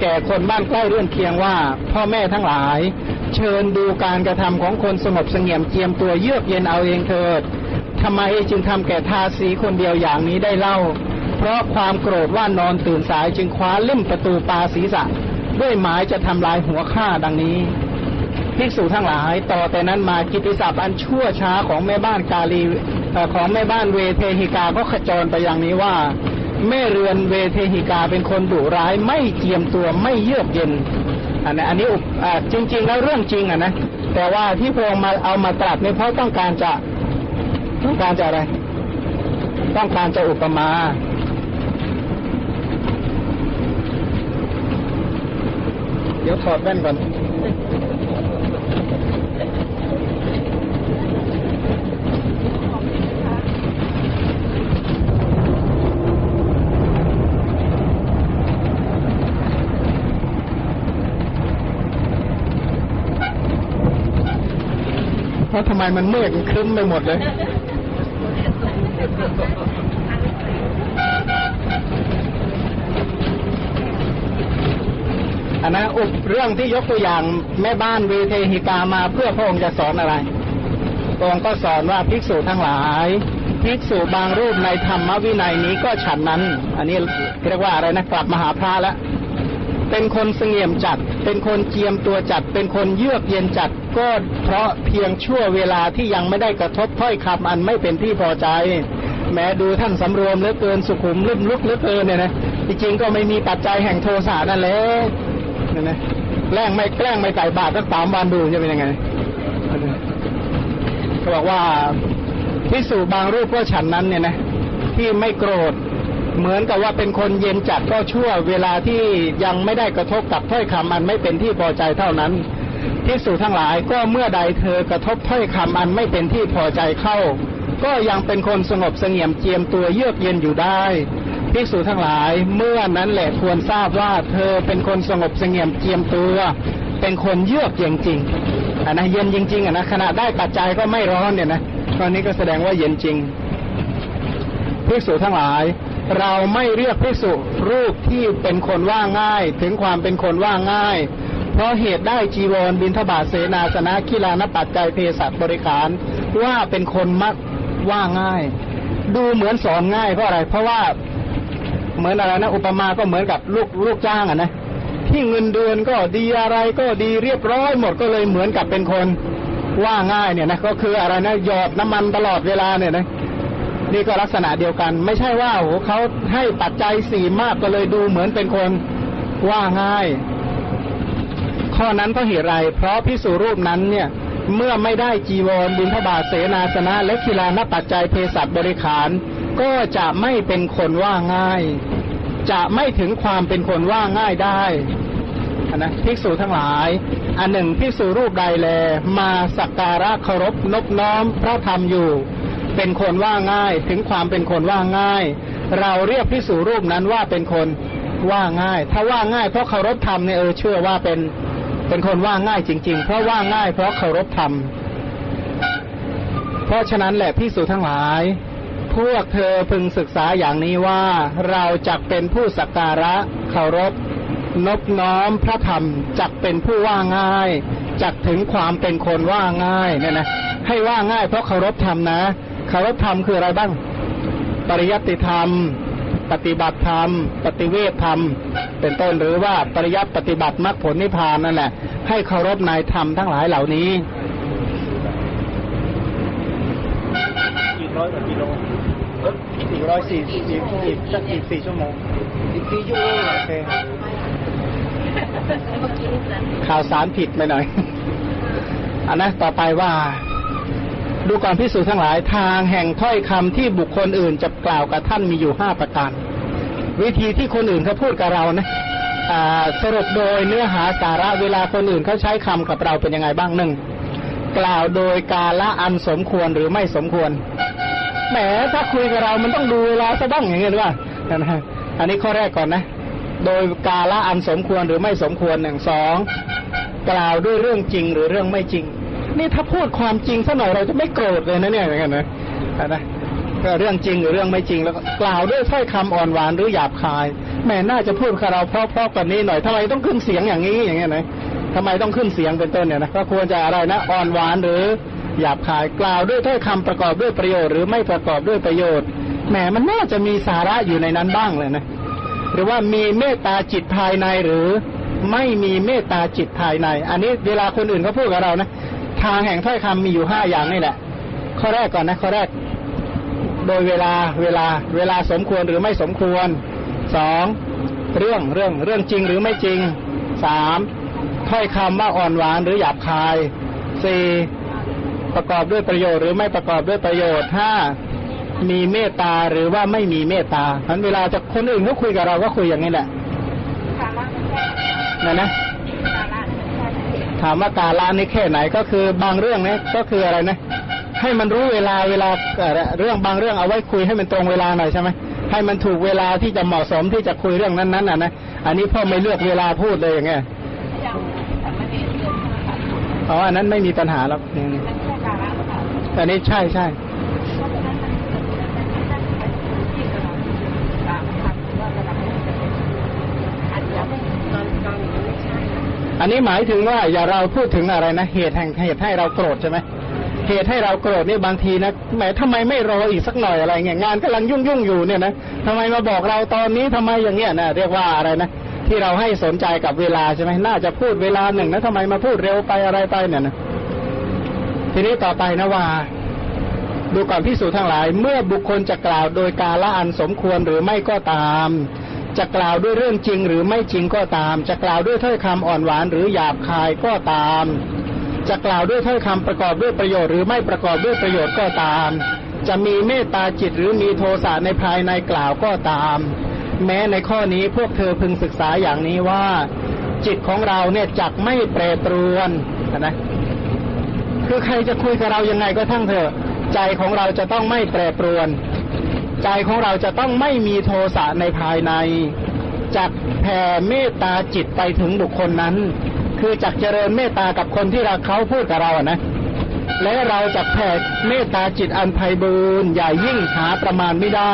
แก่คนบ้านใกล้เรื่อนเคียงว่า พ่อแม่ทั้งหลาย เชิญดูการกระทำของคนสงบเสงี่ยมเจียมตัวเยือกเย็นเอาเองเถิดทำไมจึงทำแก่ทาสีคนเดียวอย่างนี้ได้เล่า เพราะความโกรธว่านอนตื่นสายจึงคว้าเล่มประตูปาศีรษะ ด้วยหมายจะทำลายหัวข้าดังนี้ภิกษุทั้งหลายต่อแต่นั้นมากิติศัพท์อันชั่วช้าของแม่บ้านกาลีของแม่บ้านเวเทหิกาก็ขจรไปอย่างนี้ว่า แม่เรือนเวเทหิกาเป็นคนดุร้ายไม่เจียมตัวไม่เยือกเย็นอันนี้อันนี้จริง ๆ แล้วเรื่องจริงอะนะแต่ว่าที่พระองค์มาเอามาตรัสเนี่ยเพราะต้องการจะต้องการจะอะไร ต้องการจะอุปมาเดี๋ยวถอดแว่นก่อน เพราะทำไมมันเมฆมันครึ้มไปหมดเลย อันนะอุปเรื่องที่ยกตัวอย่างแม่บ้านเวเทหิกามาเพื่อพระองค์จะสอนอะไรพระองค์ก็สอนว่าภิกษุทั้งหลายภิกษุบางรูปในธรรมวินัยนี้ก็ฉันนั้น อันนี้เรียกว่าอะไรนะกลับมาหาพระแล้วเป็นคนเสงี่ยมจัด เป็นคนเจียมตัวจัด เป็นคนเยือกเย็นจัด ก็เพราะเพียงชั่วเวลาที่ยังไม่ได้กระทบถ้อยคำอันไม่เป็นที่พอใจ แม้ดูท่านสำรวมเหลือเกินสุขุมลุ่มลุกเหลือเกินเนี่ยนะจริงๆก็ไม่มีปัจจัยแห่งโทสะนั่นแหละเนี่ยนะแกล้งไม่แกล้งไม่ใส่บาตรสักสามวันดูจะเป็นยังไงเขาบอกว่าพิสูบางรูปก็ฉันนั้นเนี่ยนะที่ไม่โกรธเหมือนกับว่าเป็นคนเย็นจัดก็ชั่วเวลาที่ยังไม่ได้กระทบกับถ้อยคำอันไม่เป็นที่พอใจเท่านั้น พิสูจทั้งหลายก็เมื่อใดเธอกระทบถ้อยคำอันไม่เป็นที่พอใจเข้า ก็ยังเป็นคนสงบเสงี่ยมเจียมตัวเยือกเย็นอยู่ได้ภิกษุทั้งหลายเมื่อนั้นแหละควรทราบว่าเธอเป็นคนสงบเสงี่ยมเจียมตัว เป็นคนเยือกเย็นจริงอันนะเย็นจริงๆอะนะขณะได้ปัจจัยก็ไม่ร้อนเนี่ยนะตอนนี้ก็แสดงว่าเย็นจริงภิกษุทั้งหลาย เราไม่เรียกภิกษุรูปที่เป็นคนว่าง่าย ถึงความเป็นคนว่าง่าย เพราะเหตุได้จีวรบินทบาทเสนาสนะกีฬานปัจจัยเภสัชบริการ ว่าเป็นคนมักว่าง่าย ดูเหมือนสอนง่ายเพราะอะไร เพราะว่าเหมือนอะไรนะอุปมาก็เหมือนกับลูกลูกจ้างอะนะที่เงินเดือนก็ดีอะไรก็ดีเรียบร้อยหมดก็เลยเหมือนกับเป็นคนว่าง่ายเนี่ยนะก็คืออะไรนะหยอดน้ำมันตลอดเวลาเนี่ยนะนี่ก็ลักษณะเดียวกัน ไม่ใช่ว่าโอ้เขาให้ปัจจัยสี่มากก็เลยดูเหมือนเป็นคนว่าง่าย ข้อนั้นก็เหตุไร เพราะพิสูรูปนั้นเนี่ยเมื่อไม่ได้จีวรบิณฑบาตเสนาสนะ และกีฬานปัจจัยเภสัชบริขาร ก็จะไม่เป็นคนว่าง่าย จะไม่ถึงความเป็นคนว่าง่ายได้นะภิกษุทั้งหลาย อันหนึ่งภิกษุรูปใดแล มาสักการะเคารพนบน้อมพระธรรมอยู่ เป็นคนว่าง่าย ถึงความเป็นคนว่าง่าย เราเรียกพิสูรูปนั้นว่าเป็นคนว่าง่าย ถ้าว่าง่ายเพราะเคารพธรรมเนี่ยเออเชื่อว่าเป็น เป็นคนว่าง่ายจริง ๆ เพราะว่าง่ายเพราะเคารพธรรม เพราะฉะนั้นแหละพิสูจทั้งหลาย พวกเธอพึงศึกษาอย่างนี้ว่าเราจักเป็นผู้สักการะเคารพ นบน้อมพระธรรมจักเป็นผู้ว่าง่ายจักถึงความเป็นคนว่าง่ายเนี่ยนะให้ว่าง่ายเพราะเคารพธรรมนะเคารพธรรมคืออะไรบ้าง ปริยัติธรรม ปฏิบัติธรรม ปฏิเวทธรรม เป็นต้นหรือว่าปริยัติปฏิบัติมรรคผลนิพพานนั่นแหละ ให้เคารพนายธรรมทั้งหลายเหล่านี้กี่ร้อยกว่ากิโลสี่ร้อยสี่สิบอีกสักอีกสี่ชั่วโมงอีกสี่ชั่วโมงโอเคข่าวสารผิดไปหน่อยอันนะต่อไปว่า ดูก่อนพิสูจน์ทั้งหลายทางแห่งถ้อยคำที่บุคคลอื่นจะกล่าวกับท่านมีอยู่ห้าประการ วิธีที่คนอื่นเขาพูดกับเรานะอ่าสรุปโดยเนื้อหาสาระเวลาคนอื่นเขาใช้คำกับเราเป็นยังไงบ้างหนึ่งกล่าวโดยกาละอันสมควรหรือไม่สมควรแหมถ้าคุยกับเรามันต้องดูเวลาซะบ้างอย่างเงี้ยหรือเปล่านะฮะอันนี้ข้อแรกก่อนนะ โดยกาละอันสมควรหรือไม่สมควรหนึ่งสองกล่าวด้วยเรื่องจริงหรือเรื่องไม่จริง นี่ถ้าพูดความจริงสักหน่อยเราจะไม่โกรธเลยนะเนี่ยอย่างเงี้ยนะนะก็เรื่องจริงหรือเรื่องไม่จริงแล้วกล่าวด้วยถ้อยคำอ่อนหวานหรือหยาบคายแหม่น่าจะพูดกับเราเพราะๆกว่านี้หน่อยทำไมต้องขึ้นเสียงอย่างนี้อย่างเงี้ยนะทำไมต้องขึ้นเสียงเป็นต้นเนี่ยนะก็ควรจะอะไรนะอ่อนหวานหรือหยาบคายกล่าวด้วยถ้อยคำประกอบด้วยประโยชน์หรือไม่ประกอบด้วยประโยชน์แหมมันน่าจะมีสาระอยู่ในนั้นบ้างเลยนะหรือว่ามีเมตตาจิตภายในหรือไม่มีเมตตาจิตภายใน อันนี้เวลาคนอื่นเขาพูดกับเรานะ ทางแห่งถ้อยคำมีอยู่ห้าอย่างนี่แหละ ข้อแรกก่อนนะข้อแรก โดยเวลาเวลาเวลาสมควรหรือไม่สมควรสองเรื่องเรื่องเรื่องจริงหรือไม่จริงสามถ้อยคำว่าอ่อนหวานหรือหยาบคายสี่ประกอบด้วยประโยชน์หรือไม่ประกอบด้วยประโยชน์ห้ามีเมตตาหรือว่าไม่มีเมตตาฉะนั้นเวลาจะคนอื่นเขาคุยกับเราก็คุยอย่างนี้แหละนะนะ ถามว่ากาลานี่แค่ไหนก็คือบางเรื่องเนี่ยก็คืออะไรนะ ให้มันรู้เวลาเวลาเอ่อเรื่องบางเรื่องเอาไว้คุยให้มันตรงเวลาหน่อยใช่ไหมให้มันถูกเวลาที่จะเหมาะสมที่จะคุยเรื่องนั้นๆอะนะอันนี้พ่อไม่เลือกเวลาพูดเลยอย่างเงี้ยอ๋ออันนั้นไม่มีปัญหาหรอกอืมอันนี้ใช่ใช่ อันนี้หมายถึงว่าอย่าเราพูดถึงอะไรนะเหตุแห่งเหตุให้เราโกรธใช่ไหมเหตุให้เราโกรธนี่บางทีนะแหมทำไมไม่รออีกสักหน่อยอะไรเงี้ยงานกำลังยุ่งยุ่งอยู่เนี่ยนะทำไมมาบอกเราตอนนี้ทำไมอย่างเงี้ยนะเรียกว่าอะไรนะที่เราให้สนใจกับเวลาใช่ไหมน่าจะพูดเวลาหนึ่งนะทำไมมาพูดเร็วไปอะไรไปเนี่ยนะทีนี้ต่อไปนะว่า ดูก่อนพิสูจน์ทั้งหลาย เมื่อบุคคลจะกล่าวโดยกาละอันสมควรหรือไม่ก็ตาม จะกล่าวด้วยเรื่องจริงหรือไม่จริงก็ตาม จะกล่าวด้วยถ้อยคำอ่อนหวานหรือหยาบคายก็ตาม จะกล่าวด้วยถ้อยคำประกอบด้วยประโยชน์หรือไม่ประกอบด้วยประโยชน์ก็ตาม จะมีเมตตาจิตหรือมีโทสะในภายในกล่าวก็ตาม แม้ในข้อนี้พวกเธอพึงศึกษาอย่างนี้ว่า จิตของเราเนี่ยจักไม่แปรปรวนนะคือใครจะคุยกับเรายังไงก็ทั้งเถอะใจของเราจะต้องไม่แปรปรวน ใจของเราจะต้องไม่มีโทสะในภายในจักแผ่เมตตาจิตไปถึงบุคคลนั้น คือจักเจริญเมตตากับคนที่เราเขาพูดกับเราอะนะ และเราจะแผ่เมตตาจิตอันไพบูรณ์ใหญ่ยิ่งหาประมาณไม่ได้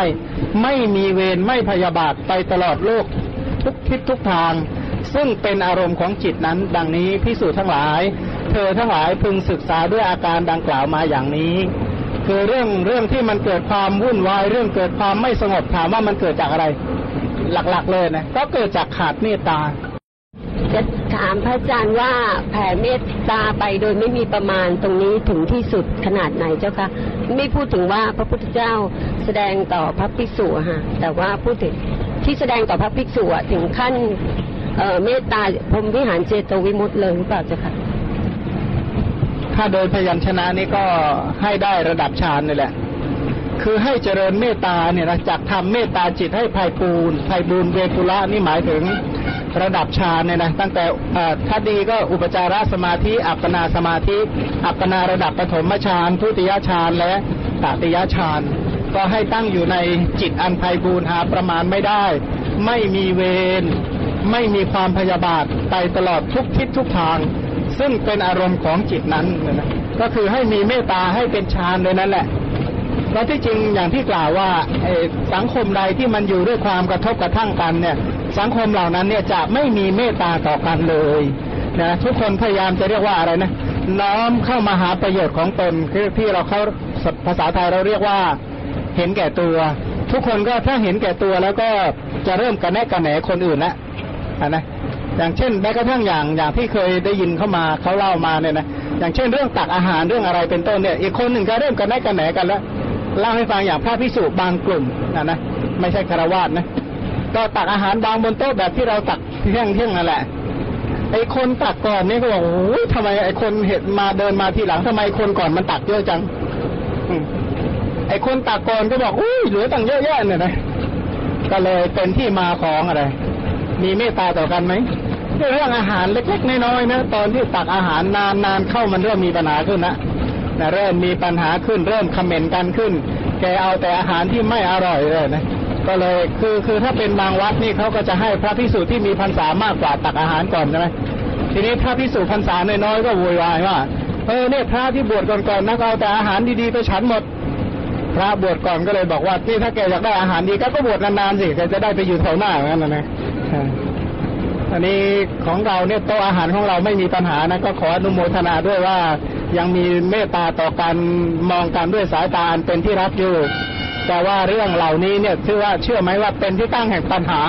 ไม่มีเวรไม่พยาบาทไปตลอดโลก ทุกทิศทุกทาง ซึ่งเป็นอารมณ์ของจิตนั้น ดังนี้พิสูจน์ทั้งหลาย เธอทั้งหลายพึงศึกษาด้วยอาการดังกล่าวมาอย่างนี้ คือเรื่องเรื่องที่มันเกิดความวุ่นวายเรื่องเกิดความไม่สงบถามว่ามันเกิดจากอะไร หลักๆเลยนะก็เกิดจากขาดเมตตาจะถามพระอาจารย์ว่าแผ่เมตตาไปโดยไม่มีประมาณตรงนี้ถึงที่สุดขนาดไหนเจ้าคะไม่พูดถึงว่าพระพุทธเจ้าแสดงต่อพระภิกษุอะค่ะแต่ว่าพูดถึงที่แสดงต่อพระภิกษุถึงขั้นเอ่อเมตตาพรหมวิหารเจโตวิมุตต์เลยหรือเปล่าเจ้าคะ ถ้าโดยพยัญชนะนี่ก็ให้ได้ระดับฌานนี่แหละ คือให้เจริญเมตตาเนี่ยนะจากทำเมตตาจิตให้ไพปูนไพบูนเวปุระนี่หมายถึงระดับฌานเนี่ยนะตั้งแต่เอ่อถ้าดีก็อุปจารสมาธิ อัปปนาสมาธิ อัปปนาระดับปฐมฌานทุติยฌานและตติยฌานก็ให้ตั้งอยู่ในจิตอันไพบูนหาประมาณไม่ได้ ไม่มีเวรไม่มีความพยาบาทไปตลอดทุกทิศทุกทาง ซึ่งเป็นอารมณ์ของจิตนั้นนะก็คือให้มีเมตตาให้เป็นฌานเลยนั่นแหละเพราะที่จริงอย่างที่กล่าวว่าสังคมใดที่มันอยู่ด้วยความกระทบกระทั่งกันเนี่ยสังคมเหล่านั้นเนี่ยจะไม่มีเมตตาต่อกันเลยนะทุกคนพยายามจะเรียกว่าอะไรนะน้อมเข้ามาหาประโยชน์ของตนคือที่เราเข้าภาษาไทยเราเรียกว่าเห็นแก่ตัว ทุกคนก็ถ้าเห็นแก่ตัวแล้วก็จะเริ่มกระแนะกระแหนคนอื่นละนะ อย่างเช่นแม้กระทั่งอย่างอย่างที่เคยได้ยินเข้ามาเขาเล่ามาเนี่ยนะอย่างเช่นเรื่องตักอาหารเรื่องอะไรเป็นต้นเนี่ยอีกคนหนึ่งก็เริ่มกันได้กันแหนกันแล้วเล่าให้ฟังอย่างพระพิสุบางกลุ่มนะนะไม่ใช่คารวาสนะก็ตักอาหารวางบนโต๊ะแบบที่เราตักเที่ยงเที่ยงนั่นแหละไอ้คนตักก่อนนี่ก็บอกโอ้ยทำไมไอ้คนเห็นมาเดินมาทีหลังทำไมคนก่อนมันตักเยอะจังอืมไอ้คนตักก่อนก็บอกอุ้ยเหลือตั้งเยอะแยะเนี่ยนะก็เลยเป็นที่มาของอะไร มีเมตตาต่อกันไหม เรื่องอาหารเล็กๆน้อยๆนะตอนที่ตักอาหารนานๆเข้ามันเริ่มมีปัญหาขึ้นนะนะเริ่มมีปัญหาขึ้นเริ่มคอมเมนต์กันขึ้น แกเอาแต่อาหารที่ไม่อร่อยเลยนะก็เลยคือคือถ้าเป็นบางวัดนี่เขาก็จะให้พระพิสุที่มีพรรษามากกว่าตักอาหารก่อนใช่ไหมทีนี้พระพิสุพรรษาน้อยๆก็โวยวายว่าเออเนี่ยพระที่บวชก่อนๆนะก็เอาแต่อาหารดีๆไปฉันหมด พระบวชก่อนก็เลยบอกว่านี่ถ้าแกอยากได้อาหารดีก็ก็บวชนานๆสิแกจะได้ไปอยู่แถวหน้าอย่างนั้นนะ อันนี้ของเราเนี่ยโต๊ะอาหารของเราไม่มีปัญหานะก็ขออนุโมทนาด้วยว่ายังมีเมตตาต่อการมองกันด้วยสายตาเป็นที่รักอยู่ แต่ว่าเรื่องเหล่านี้เนี่ยชื่อว่าเชื่อไหมว่าเป็นที่ตั้งแห่งปัญหา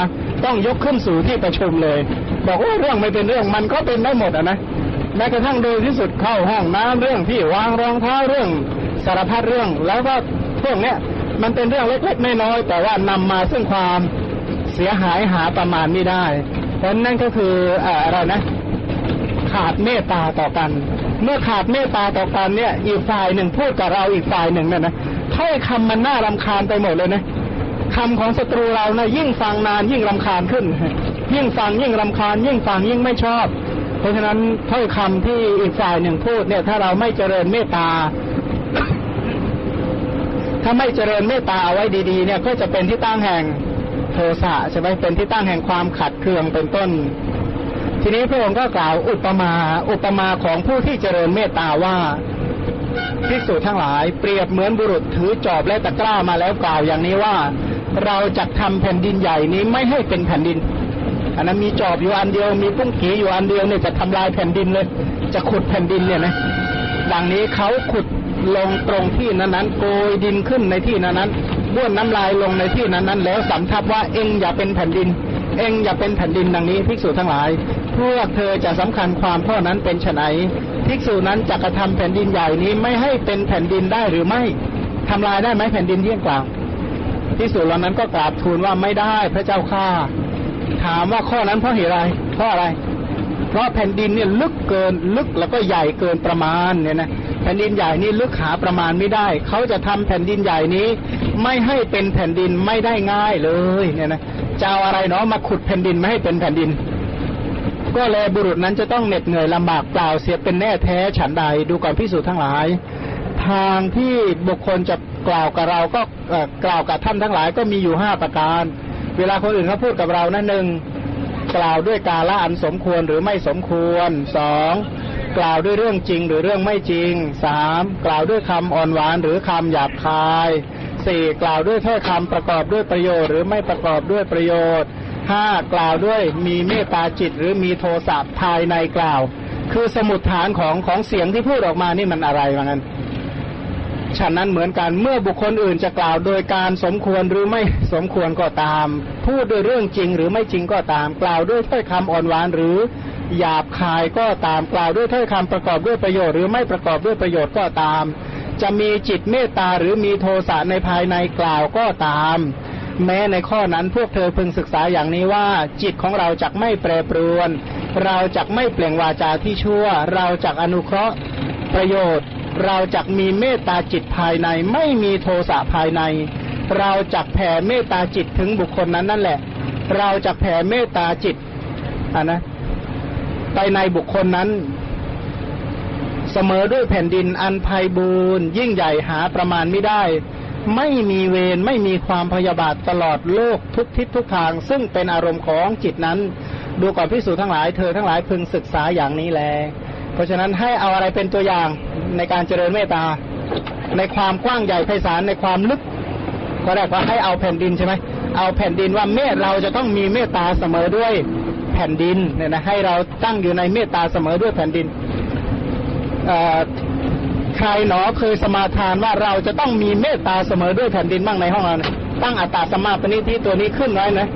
ต้องยกขึ้นสู่ที่ประชุมเลย บอกว่าเรื่องไม่เป็นเรื่องมันก็เป็นได้หมดอะนะแม้กระทั่งโดยที่สุดเข้าห้องน้ำเรื่องที่วางรองเท้าเรื่องสารพัดเรื่อง แล้วก็พวกเนี้ยมันเป็นเรื่องเล็กๆน้อยๆแต่ว่านำมาซึ่งความเสียหายหาประมาณไม่ได้ เพราะนั่นก็คืออะไรนะ ขาดเมตตาต่อกัน เมื่อขาดเมตตาต่อกันเนี่ย อีกฝ่ายหนึ่งพูดกับเราอีกฝ่ายหนึ่งเนี่ยนะถ้อยคำมันน่ารำคาญไปหมดเลยนะคำของศัตรูเรานะยิ่งฟังนานยิ่งรำคาญขึ้น ยิ่งฟังยิ่งรำคาญ ยิ่งฟังยิ่งไม่ชอบ เพราะฉะนั้นถ้อยคำที่อีกฝ่ายหนึ่งพูดเนี่ย ถ้าเราไม่เจริญเมตตา ถ้าไม่เจริญเมตตาเอาไว้ดีๆ เนี่ยก็จะเป็นที่ตั้งแห่ง โทสะใช่ไหมเป็นที่ตั้งแห่งความขัดเคืองเป็นต้น ทีนี้พระองค์ก็กล่าวอุปมาอุปมาของผู้ที่เจริญเมตตาว่าภิกษุทั้งหลายเปรียบเหมือนบุรุษถือจอบและตะกร้ามาแล้วกล่าวอย่างนี้ว่า เราจะทำแผ่นดินใหญ่นี้ไม่ให้เป็นแผ่นดิน อันนั้นมีจอบอยู่อันเดียวมีปุ้งกีอยู่อันเดียวเนี่ยจะทำลายแผ่นดินเลย จะขุดแผ่นดินเนี่ยนะดังนี้เขาขุดลงตรงที่นั้นๆโกยดินขึ้นในที่นั้นๆ บ้วนน้ำลายลงในที่นั้นๆ แล้วสำทับว่าเองอย่าเป็นแผ่นดิน เองอย่าเป็นแผ่นดินดังนี้ภิกษุทั้งหลาย พวกเธอจะสำคัญความข้อนั้นเป็นไฉนภิกษุนั้นจะกระทำแผ่นดินใหญ่นี้ไม่ให้เป็นแผ่นดินได้หรือไม่ทำลายได้ไหมแผ่นดินที่กล่าวภิกษุเหล่านั้นก็กราบทูลว่าไม่ได้พระเจ้าข้าถามว่าข้อนั้นเพราะเหตุอะไรเพราะอะไร เพราะแผ่นดินเนี่ยลึกเกินลึกแล้วก็ใหญ่เกินประมาณเนี่ยนะแผ่นดินใหญ่นี่ลึกหาประมาณไม่ได้ เขาจะทำแผ่นดินใหญ่นี้ ไม่ให้เป็นแผ่นดินไม่ได้ง่ายเลยเนี่ยนะจะเอาอะไรเนาะมาขุดแผ่นดินไม่ให้เป็นแผ่นดิน ก็เลบุรุษนั้นจะต้องเหน็ดเหนื่อยลำบากเปล่าเสียเป็นแน่แท้ฉันใดดูก่อนพิสูจน์ทั้งหลาย ทางที่บุคคลจะกล่าวกับเราก็กล่าวกับท่านทั้งหลายก็มีอยู่ห้าประการ เวลาคนอื่นเขาพูดกับเรานั่นหนึ่ง กล่าวด้วยกาละอันสมควรหรือไม่สมควรสองกล่าวด้วยเรื่องจริงหรือเรื่องไม่จริงสามกล่าวด้วยคำอ่อนหวานหรือคำหยาบคายสี่กล่าวด้วยถ้อยคำประกอบด้วยประโยชน์หรือไม่ประกอบด้วยประโยชน์ห้ากล่าวด้วยมีเมตตาจิตหรือมีโทสะภายในกล่าว คือสมุดฐานของของเสียงที่พูดออกมานี่มันอะไรว่างั้น ฉะนั้นเหมือนกัน เมื่อบุคคลอื่นจะกล่าวโดยการสมควรหรือไม่สมควรก็ตาม พูดโดยเรื่องจริงหรือไม่จริงก็ตาม กล่าวด้วยถ้อยคำอ่อนหวานหรือหยาบคายก็ตามกล่าวด้วยถ้อยคำประกอบด้วยประโยชน์หรือไม่ประกอบด้วยประโยชน์ก็ตาม จะมีจิตเมตตาหรือมีโทสะในภายในกล่าวก็ตาม แม้ในข้อนั้นพวกเธอพึงศึกษาอย่างนี้ว่า จิตของเราจักไม่แปรปรวน เราจักไม่เปล่งวาจาที่ชั่ว เราจักอนุเคราะห์ประโยชน์ เราจักมีเมตตาจิตภายใน ไม่มีโทสะภายใน เราจักแผ่เมตตาจิตถึงบุคคลนั้นนั่นแหละ เราจักแผ่เมตตาจิตอะนะไปในบุคคลนั้น เสมอด้วยแผ่นดินอันไพบูรณ์ยิ่งใหญ่หาประมาณไม่ได้ ไม่มีเวรไม่มีความพยาบาทตลอดโลกทุกทิศทุกทาง ซึ่งเป็นอารมณ์ของจิตนั้น ดูก่อนพิสูจทั้งหลายเธอทั้งหลายพึงศึกษาอย่างนี้แล เพราะฉะนั้นให้เอาอะไรเป็นตัวอย่างในการเจริญเมตตา ในความกว้างใหญ่ไพศาลในความลึกก็ได้ว่าให้เอาแผ่นดินใช่ไหมเอาแผ่นดินว่าเมตเราจะต้องมีเมตตาเสมอด้วยแผ่นดินเนี่ยนะให้เราตั้งอยู่ในเมตตาเสมอด้วยแผ่นดินใครหนอเคยสมาทานว่าเราจะต้องมีเมตตาเสมอด้วยแผ่นดินบ้างในห้องเราเนี่ยตั้งอัตตาสมาปณิที่ตัวนี้ขึ้นไว้นะ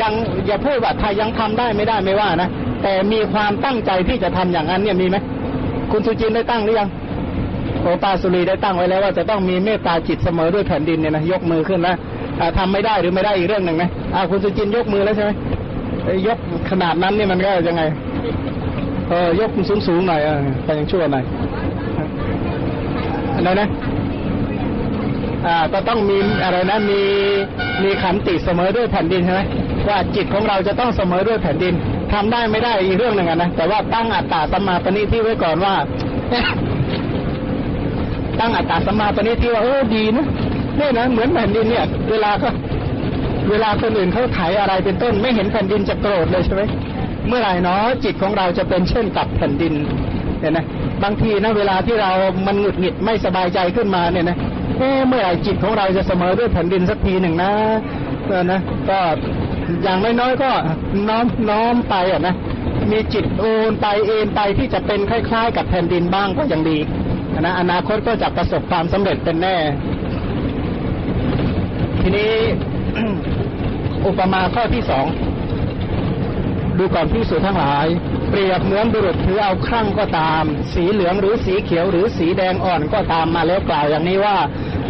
ยังอย่าพูดว่าถ้ายังทำได้ไม่ได้ไม่ว่านะ แต่มีความตั้งใจที่จะทำอย่างนั้นเนี่ยมีไหมคุณสุจินได้ตั้งหรือยังโอปาสุรีได้ตั้งไว้แล้วว่าจะต้องมีเมตตาจิตเสมอด้วยแผ่นดินเนี่ยนะยกมือขึ้นนะอ่าทำไม่ได้หรือไม่ได้อีกเรื่องหนึ่งนะอาคุณสุจินยกมือแล้วใช่ไหมยกขนาดนั้นเนี่ยมันก็ยังไงเออยกสูงสูงๆหน่อยอไปยังชั่วหน่อยอะไรนะอ่าก็ต้องมีอะไรนะมีมีขันติเสมอด้วยแผ่นดินใช่ไหมว่าจิตของเราจะต้องเสมอด้วยแผ่นดิน ทำได้ไม่ได้อีกเรื่องหนึ่งนะ แต่ว่าตั้งอัตตาสมมาปณิที่ไว้ก่อนว่า ตั้งอัตตาสมมาปณิที่ว่าเออดีนะเนี่ยนะเหมือนแผ่นดินเนี่ย เวลาก็ เวลาคนอื่นเขาไถอะไรเป็นต้น ไม่เห็นแผ่นดินจะโกรธเลยใช่ไหมเมื่อไหร่เนาะจิตของเราจะเป็นเช่นกับแผ่นดินเนี่ยนะบางทีนะเวลาที่เรามันหงุดหงิดไม่สบายใจขึ้นมาเนี่ยนะเอ๊ะเมื่อไหร่จิตของเราจะเสมอด้วยแผ่นดินสักทีหนึ่งนะเออนะก็ อย่างน้อยๆก็น้อมน้อมไปอะนะมีจิตโอนไปเอ็นไปที่จะเป็นคล้าย ๆ กับแผ่นดินบ้างก็ยังดีนะอนาคตก็จะประสบความสำเร็จเป็นแน่ ทีนี้อุปมาข้อที่สองดูก่อนพิสูจทั้งหลาย เปรียบเหมือนบุรุษถือเอาครั่งก็ตาม สีเหลืองหรือสีเขียวหรือสีแดงอ่อนก็ตามมาแล้วกล่าวอย่างนี้ว่า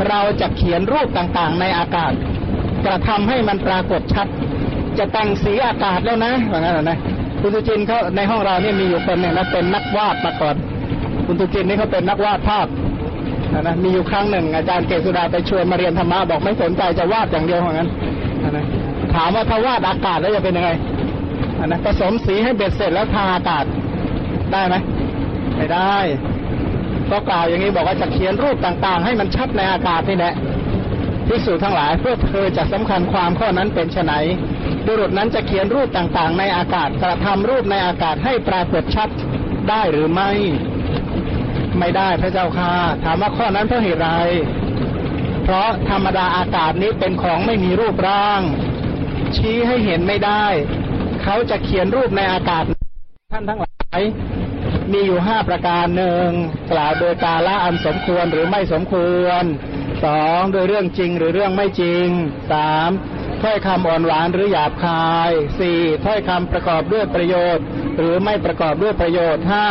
เราจะเขียนรูปต่างๆในอากาศ กระทำให้มันปรากฏชัด จะแต่งสีอากาศแล้วนะว่างั้นเหรอนะคุณตุจินเขาในห้องเราเนี่ยมีอยู่คนหนึ่งนะเป็นนักวาดมาก่อนคุณตุจินนี่เขาเป็นนักวาดภาพนะนะมีอยู่ครั้งหนึ่ง อาจารย์เกษสุดาไปชวนมาเรียนธรรมะบอกไม่สนใจจะวาดอย่างเดียวว่างั้นนะนะถามว่าถ้าวาดอากาศแล้วจะเป็นยังไงอันนะผสมสีให้เบ็ดเสร็จแล้วทาอากาศได้ไหมไม่ได้ ก็กล่าวอย่างนี้บอกว่าจะเขียนรูปต่างๆ ให้มันชัดในอากาศนี่แหละพิสูจน์ทั้งหลายเพื่อเธอจะสำคัญความข้อนั้นเป็นไน บุรุษนั้นจะเขียนรูปต่างๆ ในอากาศกระทำรูปในอากาศให้ปรากฏชัดได้หรือไม่ ไม่ได้พระเจ้าค่ะ ถามว่าข้อนั้นเพราะเหตุไร เพราะธรรมดาอากาศนี้เป็นของไม่มีรูปร่าง ชี้ให้เห็นไม่ได้ เขาจะเขียนรูปในอากาศ ท่านทั้งหลายมีอยู่ห้าประการหนึ่งกล่าวโดยกาละอันสมควรหรือไม่สมควรสองโดยเรื่องจริงหรือเรื่องไม่จริงสาม ถ้อยคำอ่อนหวานหรือหยาบคายสี่ถ้อยคำประกอบด้วยประโยชน์ หรือไม่ประกอบด้วยประโยชน์ห้า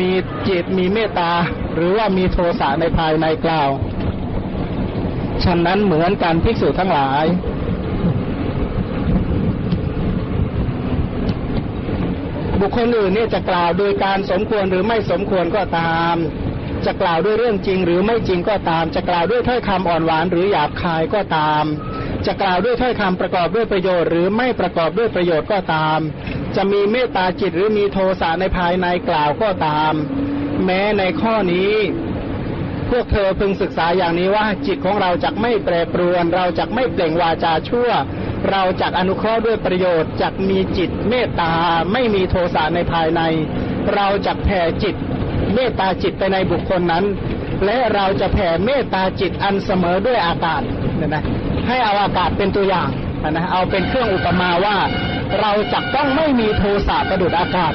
มีจิตมีเมตตา หรือว่ามีโทสะในภายในกล่าวฉะนั้นเหมือนกันภิกษุทั้งหลาย บุคคลอื่นเนี่ยจะกล่าวโดยการสมควรหรือไม่สมควรก็ตาม จะกล่าวด้วยเรื่องจริงหรือไม่จริงก็ตาม จะกล่าวด้วยถ้อยคำอ่อนหวานหรือหยาบคายก็ตาม จะกล่าวด้วยถ้อยคำประกอบด้วยประโยชน์ หรือไม่ประกอบด้วยประโยชน์ก็ตาม จะมีเมตตาจิตหรือมีโทสะในภายในกล่าวก็ตาม แม้ในข้อนี้ พวกเธอพึงศึกษาอย่างนี้ว่าจิตของเราจะไม่แปรปรวน เราจะไม่เปล่งวาจาชั่ว เราจะอนุเคราะห์ด้วยประโยชน์จะมีจิตเมตตาไม่มีโทสะในภายใน เราจะแผ่จิต เมตตาจิตไปในบุคคลนั้น และเราจะแผ่เมตตาจิตอันเสมอด้วยอากาศเนี่ยนะ ให้เอาอากาศเป็นตัวอย่างนะเอาเป็นเครื่องอุปมาว่า เราจะต้องไม่มีโทสะประดุดอากาศ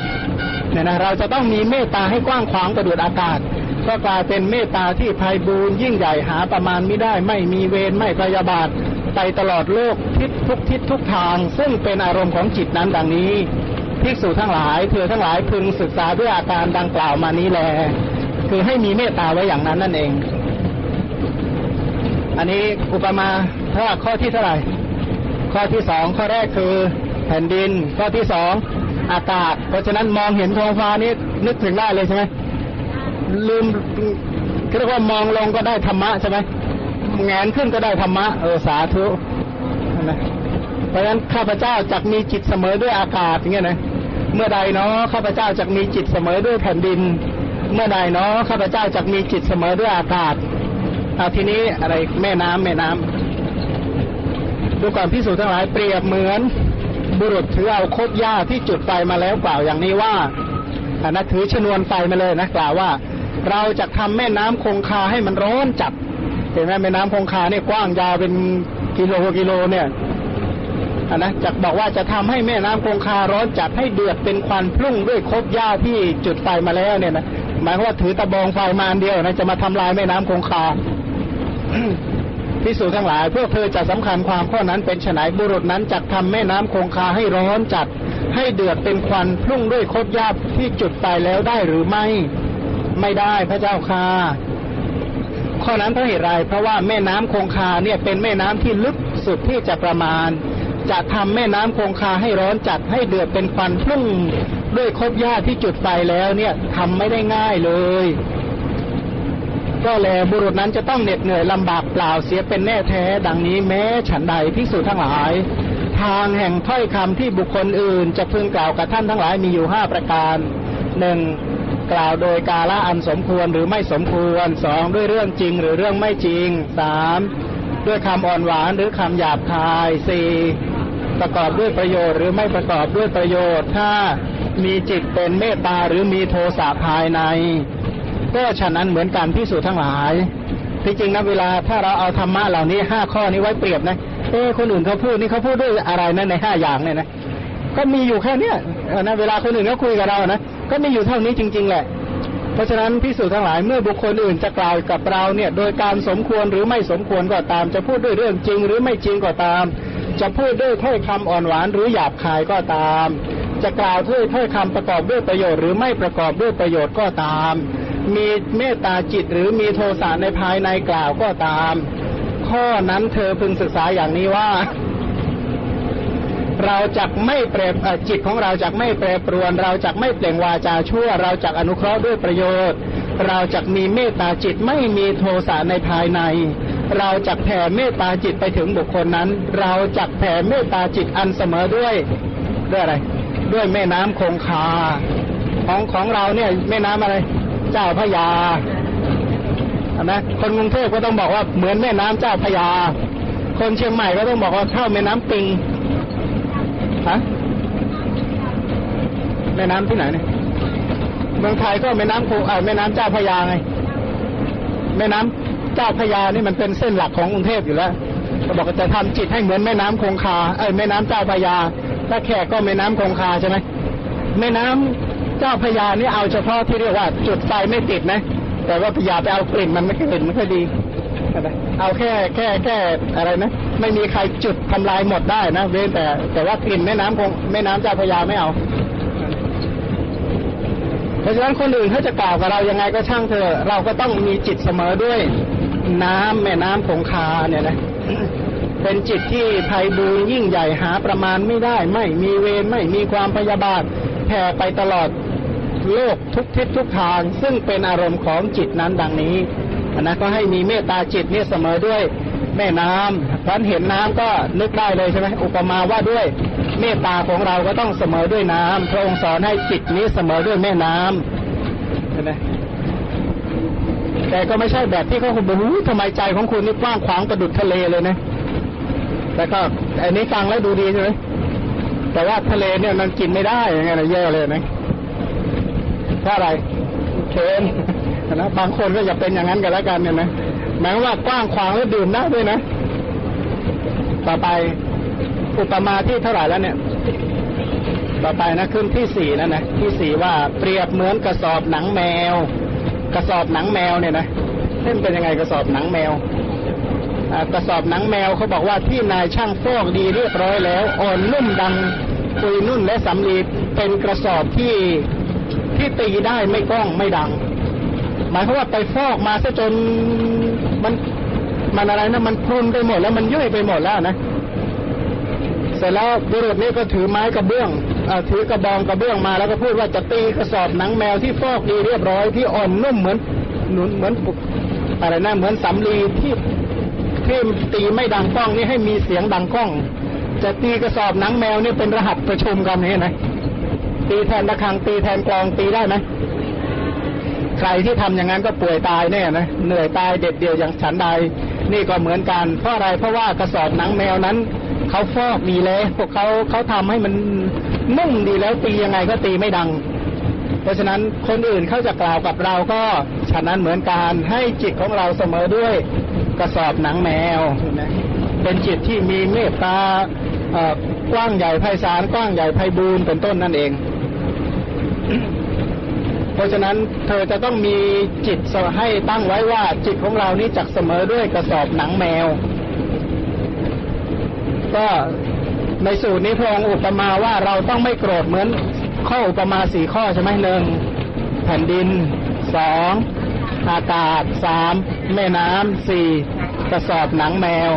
เนี่ยนะเราจะต้องมีเมตตาให้กว้างขวางประดุดอากาศ ก็กลายเป็นเมตตาที่ไพบูรย์ยิ่งใหญ่หาประมาณไม่ได้ ไม่มีเวรไม่พยาบาทไปตลอดโลกทิศทุกทิศทุกทาง ซึ่งเป็นอารมณ์ของจิตนั้นดังนี้ภิกษุทั้งหลายเธอทั้งหลายพึงศึกษาด้วยอาการดังกล่าวมานี้แล คือให้มีเมตตาไว้อย่างนั้นนั่นเอง อันนี้อุปมา ถ้าข้อที่เท่าไหร่ ข้อที่สองข้อแรกคือแผ่นดิน ข้อที่สองอากาศ เพราะฉะนั้นมองเห็นท้องฟ้านี้นึกถึงได้เลยใช่ไหมลืมเรียกว่ามองลงก็ได้ธรรมะใช่ไหมแงนขึ้นก็ได้ธรรมะเออสาธุนะเพราะฉะนั้นข้าพเจ้าจักมีจิตเสมอด้วยอากาศอย่างเงี้ยนะเมื่อใดเนาะข้าพเจ้าจักมีจิตเสมอด้วยแผ่นดิน เมื่อใดเนาะข้าพเจ้าจักมีจิตเสมอด้วยอากาศเอาทีนี้อะไรแม่น้ำแม่น้ำ ดูก่อนพิสูจน์ทั้งหลายเปรียบเหมือนบุรุษถือเอาคบหญ้าที่จุดไฟมาแล้วกล่าวอย่างนี้ว่าอันนะถือชนวนไฟมาเลยนะกล่าวว่า เราจะทำแม่น้ำคงคาให้มันร้อนจัดเห็นไหมแม่น้ำคงคาเนี่ยกว้างยาวเป็นกิโลกิโลเนี่ยอันนะจะบอกว่าจะทำให้แม่น้ำคงคาร้อนจัดให้เดือดเป็นควันพุ่งด้วยคบหญ้าที่จุดไฟมาแล้วเนี่ยนะหมายว่าถือตะบองไฟมาอันเดียวนะจะมาทำลายแม่น้ำคงคา พิสูจทั้งหลาย พวกเธอจะสำคัญความข้อนั้นเป็นฉนัยบุรุษนั้นจักทำแม่น้ำคงคาให้ร้อนจัด ให้เดือดเป็นควันพุ่งด้วยคดยาบที่จุดไปแล้วได้หรือไม่ไม่ได้พระเจ้าค่ะข้อนั้นเพราะเหตุไรเพราะว่าแม่น้ำคงคาเนี่ยเป็นแม่น้ำที่ลึกสุดที่จะประมาณ จะทำแม่น้ำคงคาให้ร้อนจัดให้เดือดเป็นควันพุ่งด้วยคบหญ้าที่จุดไฟแล้วเนี่ยทำไม่ได้ง่ายเลย ก็แลบุรุษนั้นจะต้องเหน็ดเหนื่อยลำบากเปล่าเสียเป็นแน่แท้ ดังนี้แม้ฉันใดพิสูจทั้งหลาย ทางแห่งถ้อยคำที่บุคคลอื่น จะพึงกล่าวกับท่านทั้งหลายมีอยู่ห้าประการหนึ่งกล่าวโดยกาละอันสมควรหรือไม่สมควรสองด้วยเรื่องจริงหรือเรื่องไม่จริงสามด้วยคำอ่อนหวานหรือคำหยาบคายสี่ประกอบด้วยประโยชน์หรือไม่ประกอบด้วยประโยชน์ถ้ามีจิตเป็นเมตตาหรือมีโทสะภายใน ก็ฉะนั้นเหมือนกันพิสูจน์ทั้งหลายที่จริงนะเวลาถ้าเราเอาธรรมะเหล่านี้ห้าข้อนี้ไว้เปรียบนะเอ้คนอื่นเขาพูดนี่เขาพูดด้วยอะไรนะในห้าอย่างเนี่ยนะก็มีอยู่แค่เนี้ยนะเวลาคนอื่นเขาคุยกับเรานะก็มีอยู่เท่านี้จริง ๆ แหละ เพราะฉะนั้นพิสูจน์ทั้งหลายเมื่อบุคคลอื่นจะกล่าวกับเราเนี่ย โดยการสมควรหรือไม่สมควรก็ตาม จะพูดด้วยเรื่องจริงหรือไม่จริงก็ตาม จะพูดด้วยถ้อยคำอ่อนหวานหรือหยาบคายก็ตาม จะกล่าวด้วยถ้อยคำประกอบด้วยประโยชน์หรือไม่ประกอบด้วยประโยชน์ก็ตาม มีเมตตาจิตหรือมีโทสะในภายในกล่าวก็ตาม ข้อนั้นเธอพึงศึกษาอย่างนี้ว่า เราจักไม่แปรอ่อจิตของเราจักไม่แปรปรวน เราจักไม่เปล่งวาจาชั่ว เราจักอนุเคราะห์ด้วยประโยชน์ เราจักมีเมตตาจิตไม่มีโทสะในภายใน เราจักแผ่เมตตาจิตไปถึงบุคคลนั้น เราจักแผ่เมตตาจิตอันเสมอด้วยด้วยอะไร ด้วยแม่น้ำคงคาของของเราเนี่ยแม่น้ำอะไร เจ้าพระยานะคนกรุงเทพก็ต้องบอกว่าเหมือนแม่น้ำเจ้าพระยา คนเชียงใหม่ก็ต้องบอกว่าเท่าแม่น้ำปิงฮะแม่น้ำที่ไหนเนี่ยเมืองไทยก็แม่น้ำโคเอ่อแม่น้ำเจ้าพระยาไง แม่น้ำเจ้าพระยานี่มันเป็นเส้นหลักของกรุงเทพอยู่แล้วก็บอกว่าจะทำจิตให้เหมือนแม่น้ำคงคาเอ้ยแม่น้ำเจ้าพระยา ถ้าแขกก็แม่น้ำคงคาใช่ไหมแม่น้ำ เจ้าพระยานี่เอาเฉพาะที่เรียกว่าจุดไฟไม่ติดนะ แต่ว่าพยาไปเอากลิ่นมันไม่กลิ่นไม่ค่อยดีเอาแค่แค่แค่อะไรนะไม่มีใครจุดทำลายหมดได้นะเว้นแต่ แต่ว่ากลิ่นแม่น้ำคงแม่น้ำเจ้าพระยาไม่เอาเพราะฉะนั้นคนอื่นเขาจะกล่าวกับเรายังไงก็ช่างเถอะเราก็ต้องมีจิตเสมอด้วยน้ำแม่น้ำคงคาเนี่ยนะเป็นจิตที่ไพบูลย์ยิ่งใหญ่หาประมาณไม่ได้ ไม่มีเวรไม่มีความพยาบาทแผ่ไปตลอด โลกทุกทิศทุกทาง ซึ่งเป็นอารมณ์ของจิตนั้นดังนี้นะก็ให้มีเมตตาจิตเนี่ยเสมอด้วยแม่น้ำท่านเห็นน้ำก็นึกได้เลยใช่ไหมอุปมาว่าด้วยเมตตาของเราก็ต้องเสมอด้วยน้ำพระองค์สอนให้จิตนี้เสมอด้วยแม่น้ำเห็นไหมแต่ก็ไม่ใช่แบบที่เขาคุณบอกทำไมใจของคุณนี่กว้างขวางประดุจทะเลเลยนะแต่ก็อันนี้ฟังแล้วดูดีใช่ไหมแต่ว่าทะเลเนี่ยมันกินไม่ได้ยังไงนะแย่เลยนะ เพราะอะไรเคนนะบางคนก็อย่าเป็นอย่างนั้นกันแล้วกันเนี่ยนะหมายว่ากว้างขวางแล้วดื่มได้ด้วยนะ ต่อไปอุปมาที่เท่าไหร่แล้วเนี่ย ต่อไปนะขึ้นที่สี่แล้วนะที่สี่ว่าเปรียบเหมือนกระสอบหนังแมว กระสอบหนังแมวเนี่ยนะเล่นเป็นยังไงกระสอบหนังแมวกระสอบหนังแมวเขาบอกว่าที่นายช่างฟอกดีเรียบร้อยแล้ว อ่อนนุ่มดังปุยนุ่นและสำลีเป็นกระสอบที่ ที่ตีได้ไม่ก้องไม่ดัง หมายความว่าไปฟอกมาซะจนมันมันอะไรนะมันพรุนไปหมดแล้วมันยุ่ยไปหมดแล้วนะเสร็จแล้วบุรุษนี้ก็ถือไม้กระเบื้องอถือกระบองกระเบื้องมาแล้วก็พูดว่าจะตีกระสอบหนังแมวที่ฟอกดีเรียบร้อยที่อ่อนนุ่มเหมือนหนุนเหมือนอะไรนะเหมือนสำลีที่ที่ตีไม่ดังก้องนี่ให้มีเสียงดังก้อง จะตีกระสอบหนังแมวนี่เป็นรหัสประชุมกันนี่นะ ตีแทนระฆังตีแทนกลองตีได้ไหมใครที่ทำอย่างนั้นก็ป่วยตายแน่นะเหนื่อยตายเด็ดเดียวอย่างฉันใด นี่ก็เหมือนกันเพราะอะไรเพราะว่ากระสอบหนังแมวนั้นเขาฟอกดีแล้วพวกเขาเขาทำให้มันนุ่มดีแล้วตียังไงก็ตีไม่ดัง เพราะฉะนั้นคนอื่นเขาจะกล่าวกับเราก็ฉะนั้นเหมือนกันให้จิตของเราเสมอด้วยกระสอบหนังแมว เป็นจิตที่มีเมตตาอ่อกว้างใหญ่ไพศาลกว้างใหญ่ไพบูรณ์เป็นต้นนั่นเอง เพราะฉะนั้นเธอจะต้องมีจิตให้ตั้งไว้ว่าจิตของเรานี้จักเสมอด้วยกระสอบหนังแมว ก็ในสูตรนี้พระองค์อุปมาว่าเราต้องไม่โกรธเหมือนข้ออุปมาสี่ข้อใช่ไหมหนึ่งแผ่นดินสองอากาศสามแม่น้ำสี่กระสอบหนังแมว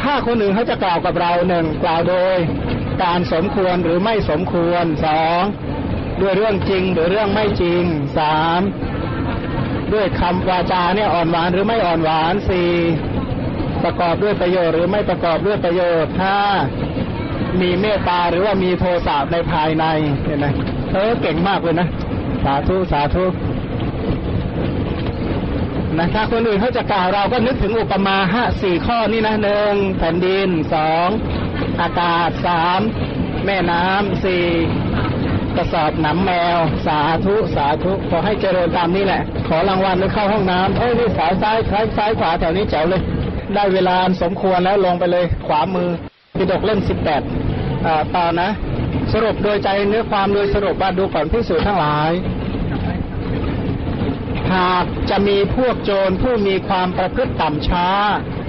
ถ้าคนอื่นเขาจะกล่าวกับเราหนึ่งกล่าวโดย การสมควรหรือไม่สมควรสอง ด้วยเรื่องจริงหรือเรื่องไม่จริงสามด้วยคำวาจาเนี่ยอ่อนหวานหรือไม่อ่อนหวานสี่ประกอบด้วยประโยชน์หรือไม่ประกอบด้วยประโยชน์ห้ามีเมตตาหรือว่ามีโทสะในภายในเห็นไหมเออเก่งมากเลยนะ สาธุสาธุนะถ้าคนอื่นเขาจะกล่าวเราก็นึกถึงอุปมาห้าสี่ข้อนี่นะหนึ่งแผ่นดินสองอากาศสามแม่น้ำสี่ กระสอบหนำแมว สาธุสาธุขอให้เจริญตามนี้แหละ ขอรางวัลหรือเข้าห้องน้ำเอ้ยนี่สายซ้ายซ้ายซ้ายขวาแถวนี้แจ๋วเลย ได้เวลาสมควรแล้วลงไปเลยขวามือปิดกเล่มสิบแปดอ่าต่อนะ สรุปโดยใจเนื้อความโดยสรุปว่าดูก่อนพิสูจน์ทั้งหลายหากจะมีพวกโจรผู้มีความประพฤติต่ำช้า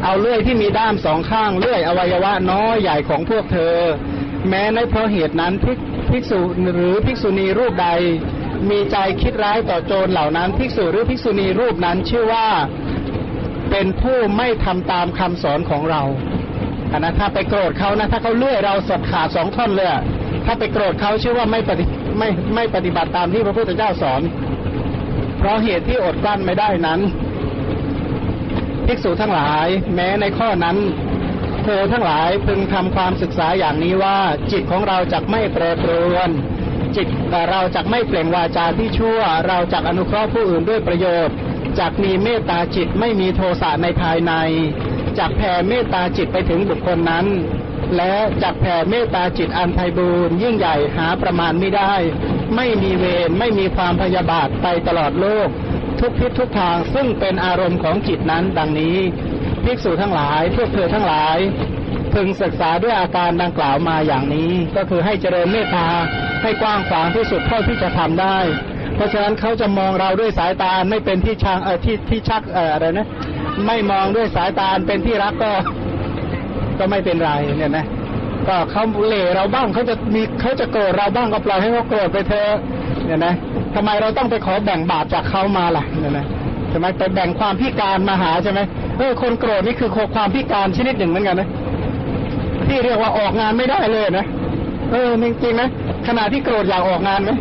เอาเลื่อยที่มีด้ามสองข้างเลื่อยอวัยวะน้อยใหญ่ของพวกเธอ แม้ในเพราะเหตุนั้นภิ ภิกษุหรือภิกษุณีรูปใด มีใจคิดร้ายต่อโจรเหล่านั้น ภิกษุหรือภิกษุณีรูปนั้นชื่อว่าเป็นผู้ไม่ทำตามคำสอนของเราอันนะถ้าไปโกรธเขานะถ้าเขาเลื่อยเราสดขาดสองท่อนเลยอถ้าไปโกรธเขาชื่อว่าไม่ปฏิไม่ไม่ปฏิบัติตามที่พระพุทธเจ้าสอน เพราะเหตุที่อดกลั้นไม่ได้นั้นภิกษุทั้งหลาย แม้ในข้อนั้น เธอทั้งหลายพึงทำความศึกษาอย่างนี้ว่า จิตของเราจะไม่แปรปรวน จิตเราจะไม่เปล่งวาจาที่ชั่ว เราจะอนุเคราะห์ผู้อื่นด้วยประโยชน์จักมีเมตตาจิตไม่มีโทสะในภายในจักแผ่เมตตาจิตไปถึงบุคคลนั้น และจักแผ่เมตตาจิตอันไพบูรยิ่งใหญ่หาประมาณไม่ได้ ไม่มีเวรไม่มีความพยาบาทไปตลอดโลก ทุกทิศทุกทางซึ่งเป็นอารมณ์ของจิตนั้นดังนี้ ภิกษุทั้งหลาย พวกเธอทั้งหลาย พึงศึกษาด้วยอาการดังกล่าวมาอย่างนี้ ก็คือให้เจริญเมตตาให้กว้างขวางที่สุดเท่าที่จะทำได้ เพราะฉะนั้นเขาจะมองเราด้วยสายตาไม่เป็นที่ชังเออที่ที่ชักเอออะไรนะไม่มองด้วยสายตาเป็นที่รักก็ ก็ไม่เป็นไรเนี่ยนะก็เขาเหล่เราบ้างเขาจะมีเขาจะโกรธเราบ้างก็ปล่อยให้เขาโกรธไปเถอะเนี่ยนะทำไมเราต้องไปขอแบ่งบาปจากเขามาล่ะเนี่ยนะ ช่ไหมไปแบ่งความพิการมาหาใช่ไหมเออคนโกรธนี่คือความพิการชนิดหนึ่งเหมือนกันนะที่เรียกว่าออกงานไม่ได้เลยนะเออจริงๆนะขณะที่โกรธอยากออกงานไหม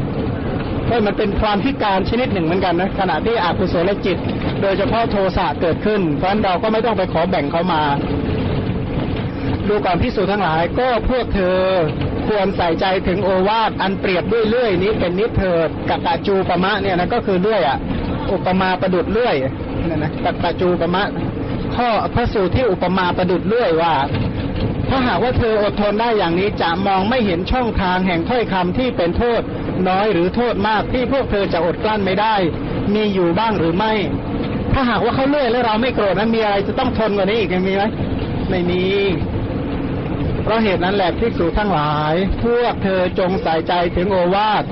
เออมันเป็นความพิการชนิดหนึ่งเหมือนกันนะขณะที่อกุศลจิต โดยเฉพาะโทสะเกิดขึ้น เพราะฉะนั้นเราก็ไม่ต้องไปขอแบ่งเขามา ดูก่อนพิสูจน์ทั้งหลาย ก็พวกเธอควรใส่ใจถึงโอวาทอันเปรียบด้วยเลื่อยนี้เป็นนิเถิดกัตาจูปะมะเนี่ยนะก็คือเลื่อยอะ อุปมาประดุดเลื่อยเนี่ยนะกัตตาจูปมะข้อพระสูตรที่อุปมาประดุดเลื่อยว่า ถ้าหากว่าเธออดทนได้อย่างนี้จะมองไม่เห็นช่องทางแห่งถ้อยคำที่เป็นโทษน้อยหรือโทษมากที่พวกเธอจะอดกลั้นไม่ได้ มีอยู่บ้างหรือไม่ ถ้าหากว่าเขาเลื่อยแล้วเราไม่โกรธนั้นมีอะไรจะต้องทนกว่านี้อีกมีไหมไม่มีเพราะเหตุนั้นแหละภิกษุทั้งหลาย พวกเธอจงใส่ใจถึงโอวาท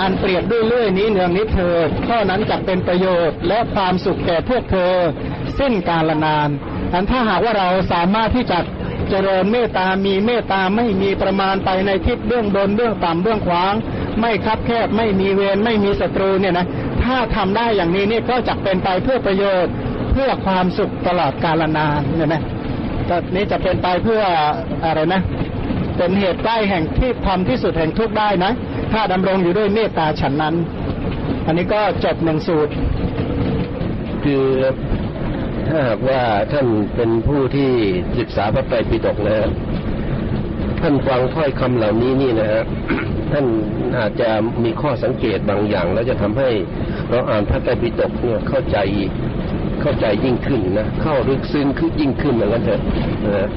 อันเปรียบด้วยเลื่อยนี้เนืองนิดเถิดข้อนั้นจะเป็นประโยชน์และความสุขแก่พวกเธอ สิ้นกาลนานอันถ้าหากว่าเราสามารถที่จะเจริญเมตตา มีเมตตาไม่มีประมาณไปในทิศเบื้องบนเบื้องต่ำเบื้องขวาง ไม่คับแคบไม่มีเวรไม่มีศัตรูเนี่ยนะถ้าทำได้อย่างนี้นี่ก็จะเป็นไปเพื่อประโยชน์เพื่อความสุขตลอดกาลนานเนี่ยนะก็นี้จะเป็นไปเพื่ออะไรนะ เป็นเหตุใกล้แห่งที่ทำที่สุดแห่งทุกได้นะ ถ้าดำรงอยู่ด้วยเมตตาฉันนั้น อันนี้ก็จบหนึ่งสูตร คือถ้าหากว่าท่านเป็นผู้ที่ศึกษาพระไตรปิฎกนะฮะท่านฟังถ้อยคำเหล่านี้นี่นะฮะท่านอาจจะมีข้อสังเกตบางอย่าง แล้วจะทำให้เราอ่านพระไตรปิฎกเนี่ยเข้าใจเข้าใจยิ่งขึ้นนะเข้าลึกซึ้งขึ้นยิ่งขึ้นเหมือนกันเถอะนะ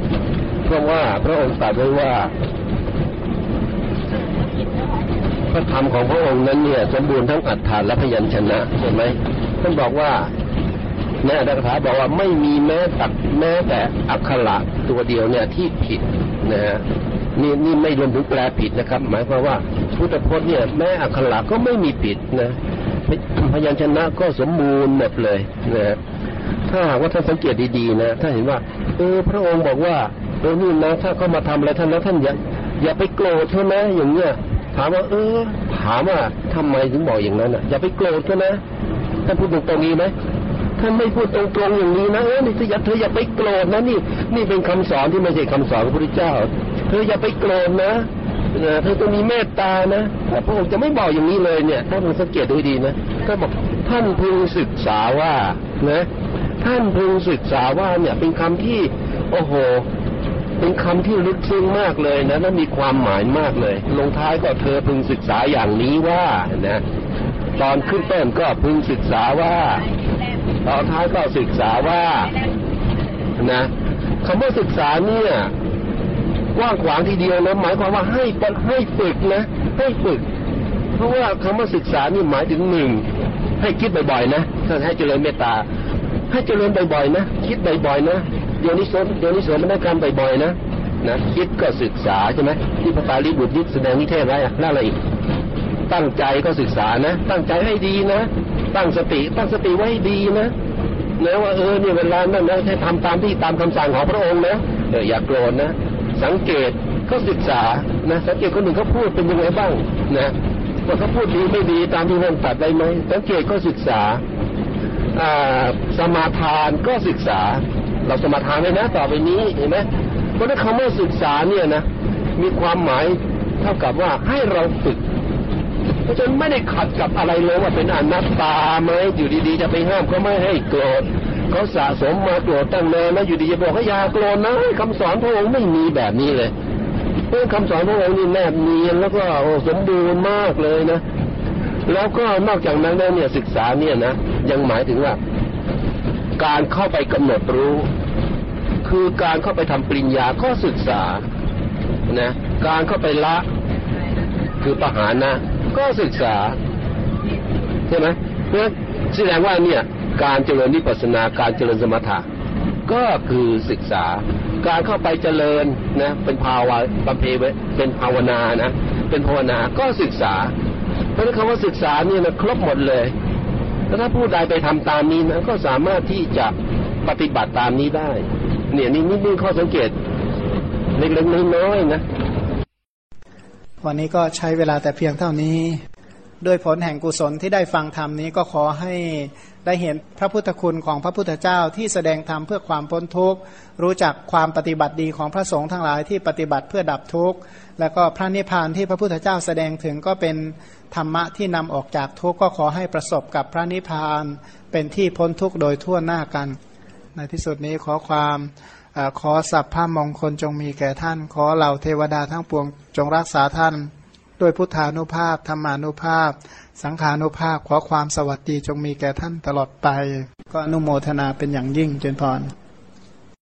เพราะว่าพระองค์ตรัสไว้ว่า พระธรรมของพระองค์นั้นเนี่ย สมบูรณ์ทั้งอัฏฐานและพยัญชนะใช่ไหมท่านบอกว่าในอักถาบอกว่าไม่มีแม้แต่แม้แต่อักขระตัวเดียวเนี่ยที่ผิดนะฮะนี่นี่ไม่รวมถึงแปลผิดนะครับ หมายความว่าพุทธพจน์เนี่ยแม้อักขระก็ไม่มีผิดนะพยัญชนะก็สมบูรณ์หมดเลยนะฮะถ้าหากว่าท่านสังเกตดีๆนะถ้าเห็นว่า เออพระองค์บอกว่า เออนี่นะถ้าเขามาทำอะไรท่านแล้วท่านอย่าอย่าไปโกรธเขานะอย่างเงี้ยถามว่า เออ ถามว่าทำไมถึงบอกอย่างนั้นอะ อย่าไปโกรธเขานะท่านพูดตรงๆนี้ไหมท่านไม่พูดตรงๆอย่างนี้นะเออนี่เธออย่าเธออย่าไปโกรธนะนี่ นี่เป็นคำสอนที่ไม่ใช่คำสอนของพระพุทธเจ้า เธออย่าไปโกรธนะเธอต้องมีเมตตานะแต่พระองค์จะไม่บอกอย่างนี้เลยเนี่ย ถ้าผมสังเกตดูดีนะก็บอกท่านพึงศึกษาว่านะท่านพึงศึกษาว่าเนี่ยเป็นคำที่ โอ้โห เป็นคำที่ลึกซึ้งมากเลยนะและมีความหมายมากเลย ลงท้ายก็เธอพึงศึกษาอย่างนี้ว่านะตอนขึ้นต้นก็พึงศึกษาว่า ตอนท้ายก็ศึกษาว่านะคำว่าศึกษาเนี่ยกว้างขวางทีเดียวนะหมายความว่าให้ให้ฝึกนะให้ฝึก เพราะว่าคำว่าศึกษานี่หมายถึงหนึ่งให้คิดบ่อยๆนะถ้าให้เจริญเมตตาให้เจริญบ่อยๆนะคิดบ่อยๆนะ โยนิโสโยนิโสมันได้การบ่อยๆนะนะคิดก็ศึกษาใช่ไหมที่พระปาลีบุตรยึดแสดงนิเทศไว้อะแล้วอะไรอีกตั้งใจก็ศึกษานะ ตั้งใจให้ดีนะ ตั้งสติ ตั้งสติไว้ดีนะนะว่าเออเนี่ยเวลานั้นนะให้ทำตามที่ตามคำสั่งของพระองค์นะเอออย่าโกรธนะ สังเกตก็ศึกษานะสังเกตคนหนึ่งเขาพูดเป็นยังไงบ้างนะว่าเขาพูดดีไม่ดีตามที่ท่านตัดได้ไหมสังเกตก็ศึกษาอ่าสมาทานก็ศึกษา เราสมาทานเลยนะ ต่อไปนี้เห็นไหมเพราะนั้นคำว่าศึกษาเนี่ยนะมีความหมายเท่ากับว่าให้เราฝึกเพราะฉะนั้นไม่ได้ขัดกับอะไรเลยว่าเป็นอนัตตาไหมอยู่ดีๆ จะไปห้ามก็ไม่ให้โกรธเขาสะสมมาโกรธตั้งนานแล้วอยู่ดีจะบอกให้อยาโกรธนะคำสอนพระองค์ไม่มีแบบนี้เลยเพราะคำสอนพระองค์นี่แนบเนียนแล้วก็โอ้สมบูรณ์มากเลยนะแล้วก็นอกจากนั้นแล้วเนี่ยศึกษาเนี่ยนะยังหมายถึงว่า การเข้าไปกำหนดรู้ คือการเข้าไปทำปริญญาก็ศึกษานะการเข้าไปละ คือปหานะก็ศึกษาใช่ไหมเพราะแสดงว่าเนี่ยการเจริญนิพพานาการเจริญสมถะก็คือศึกษา การเข้าไปเจริญนะเป็นภาวะบำเพ็ญเป็นภาวนานะเป็นภาวนาก็ศึกษา เพราะนั้นคำว่าศึกษาเนี่ยนะครบหมดเลย แล้วถ้าผู้ใดไปทำตามนี้นะก็สามารถที่จะปฏิบัติตามนี้ได้ เนี่ยนี่นี่ข้อสังเกตเล็กๆน้อยๆนะวันนี้ก็ใช้เวลาแต่เพียงเท่านี้ ด้วยผลแห่งกุศลที่ได้ฟังธรรมนี้ก็ขอให้ได้เห็นพระพุทธคุณของพระพุทธเจ้าที่แสดงธรรมเพื่อความพ้นทุกข์ รู้จักความปฏิบัติดีของพระสงฆ์ทั้งหลายที่ปฏิบัติเพื่อดับทุกข์ แล้วก็พระนิพพานที่พระพุทธเจ้าแสดงถึงก็เป็น ธรรมะที่นำออกจากทุกข์ก็ขอให้ประสบกับพระนิพพานเป็นที่พ้นทุกข์โดยทั่วหน้ากัน ในที่สุดนี้ขอความเออขอสัพพะมงคลจงมีแก่ท่าน ขอเหล่าเทวดาทั้งปวงจงรักษาท่าน ด้วยพุทธานุภาพธรรมานุภาพ สังขานุภาพขอความสวัสดีจงมีแก่ท่านตลอดไป ก็อนุโมทนาเป็นอย่างยิ่งเจนพร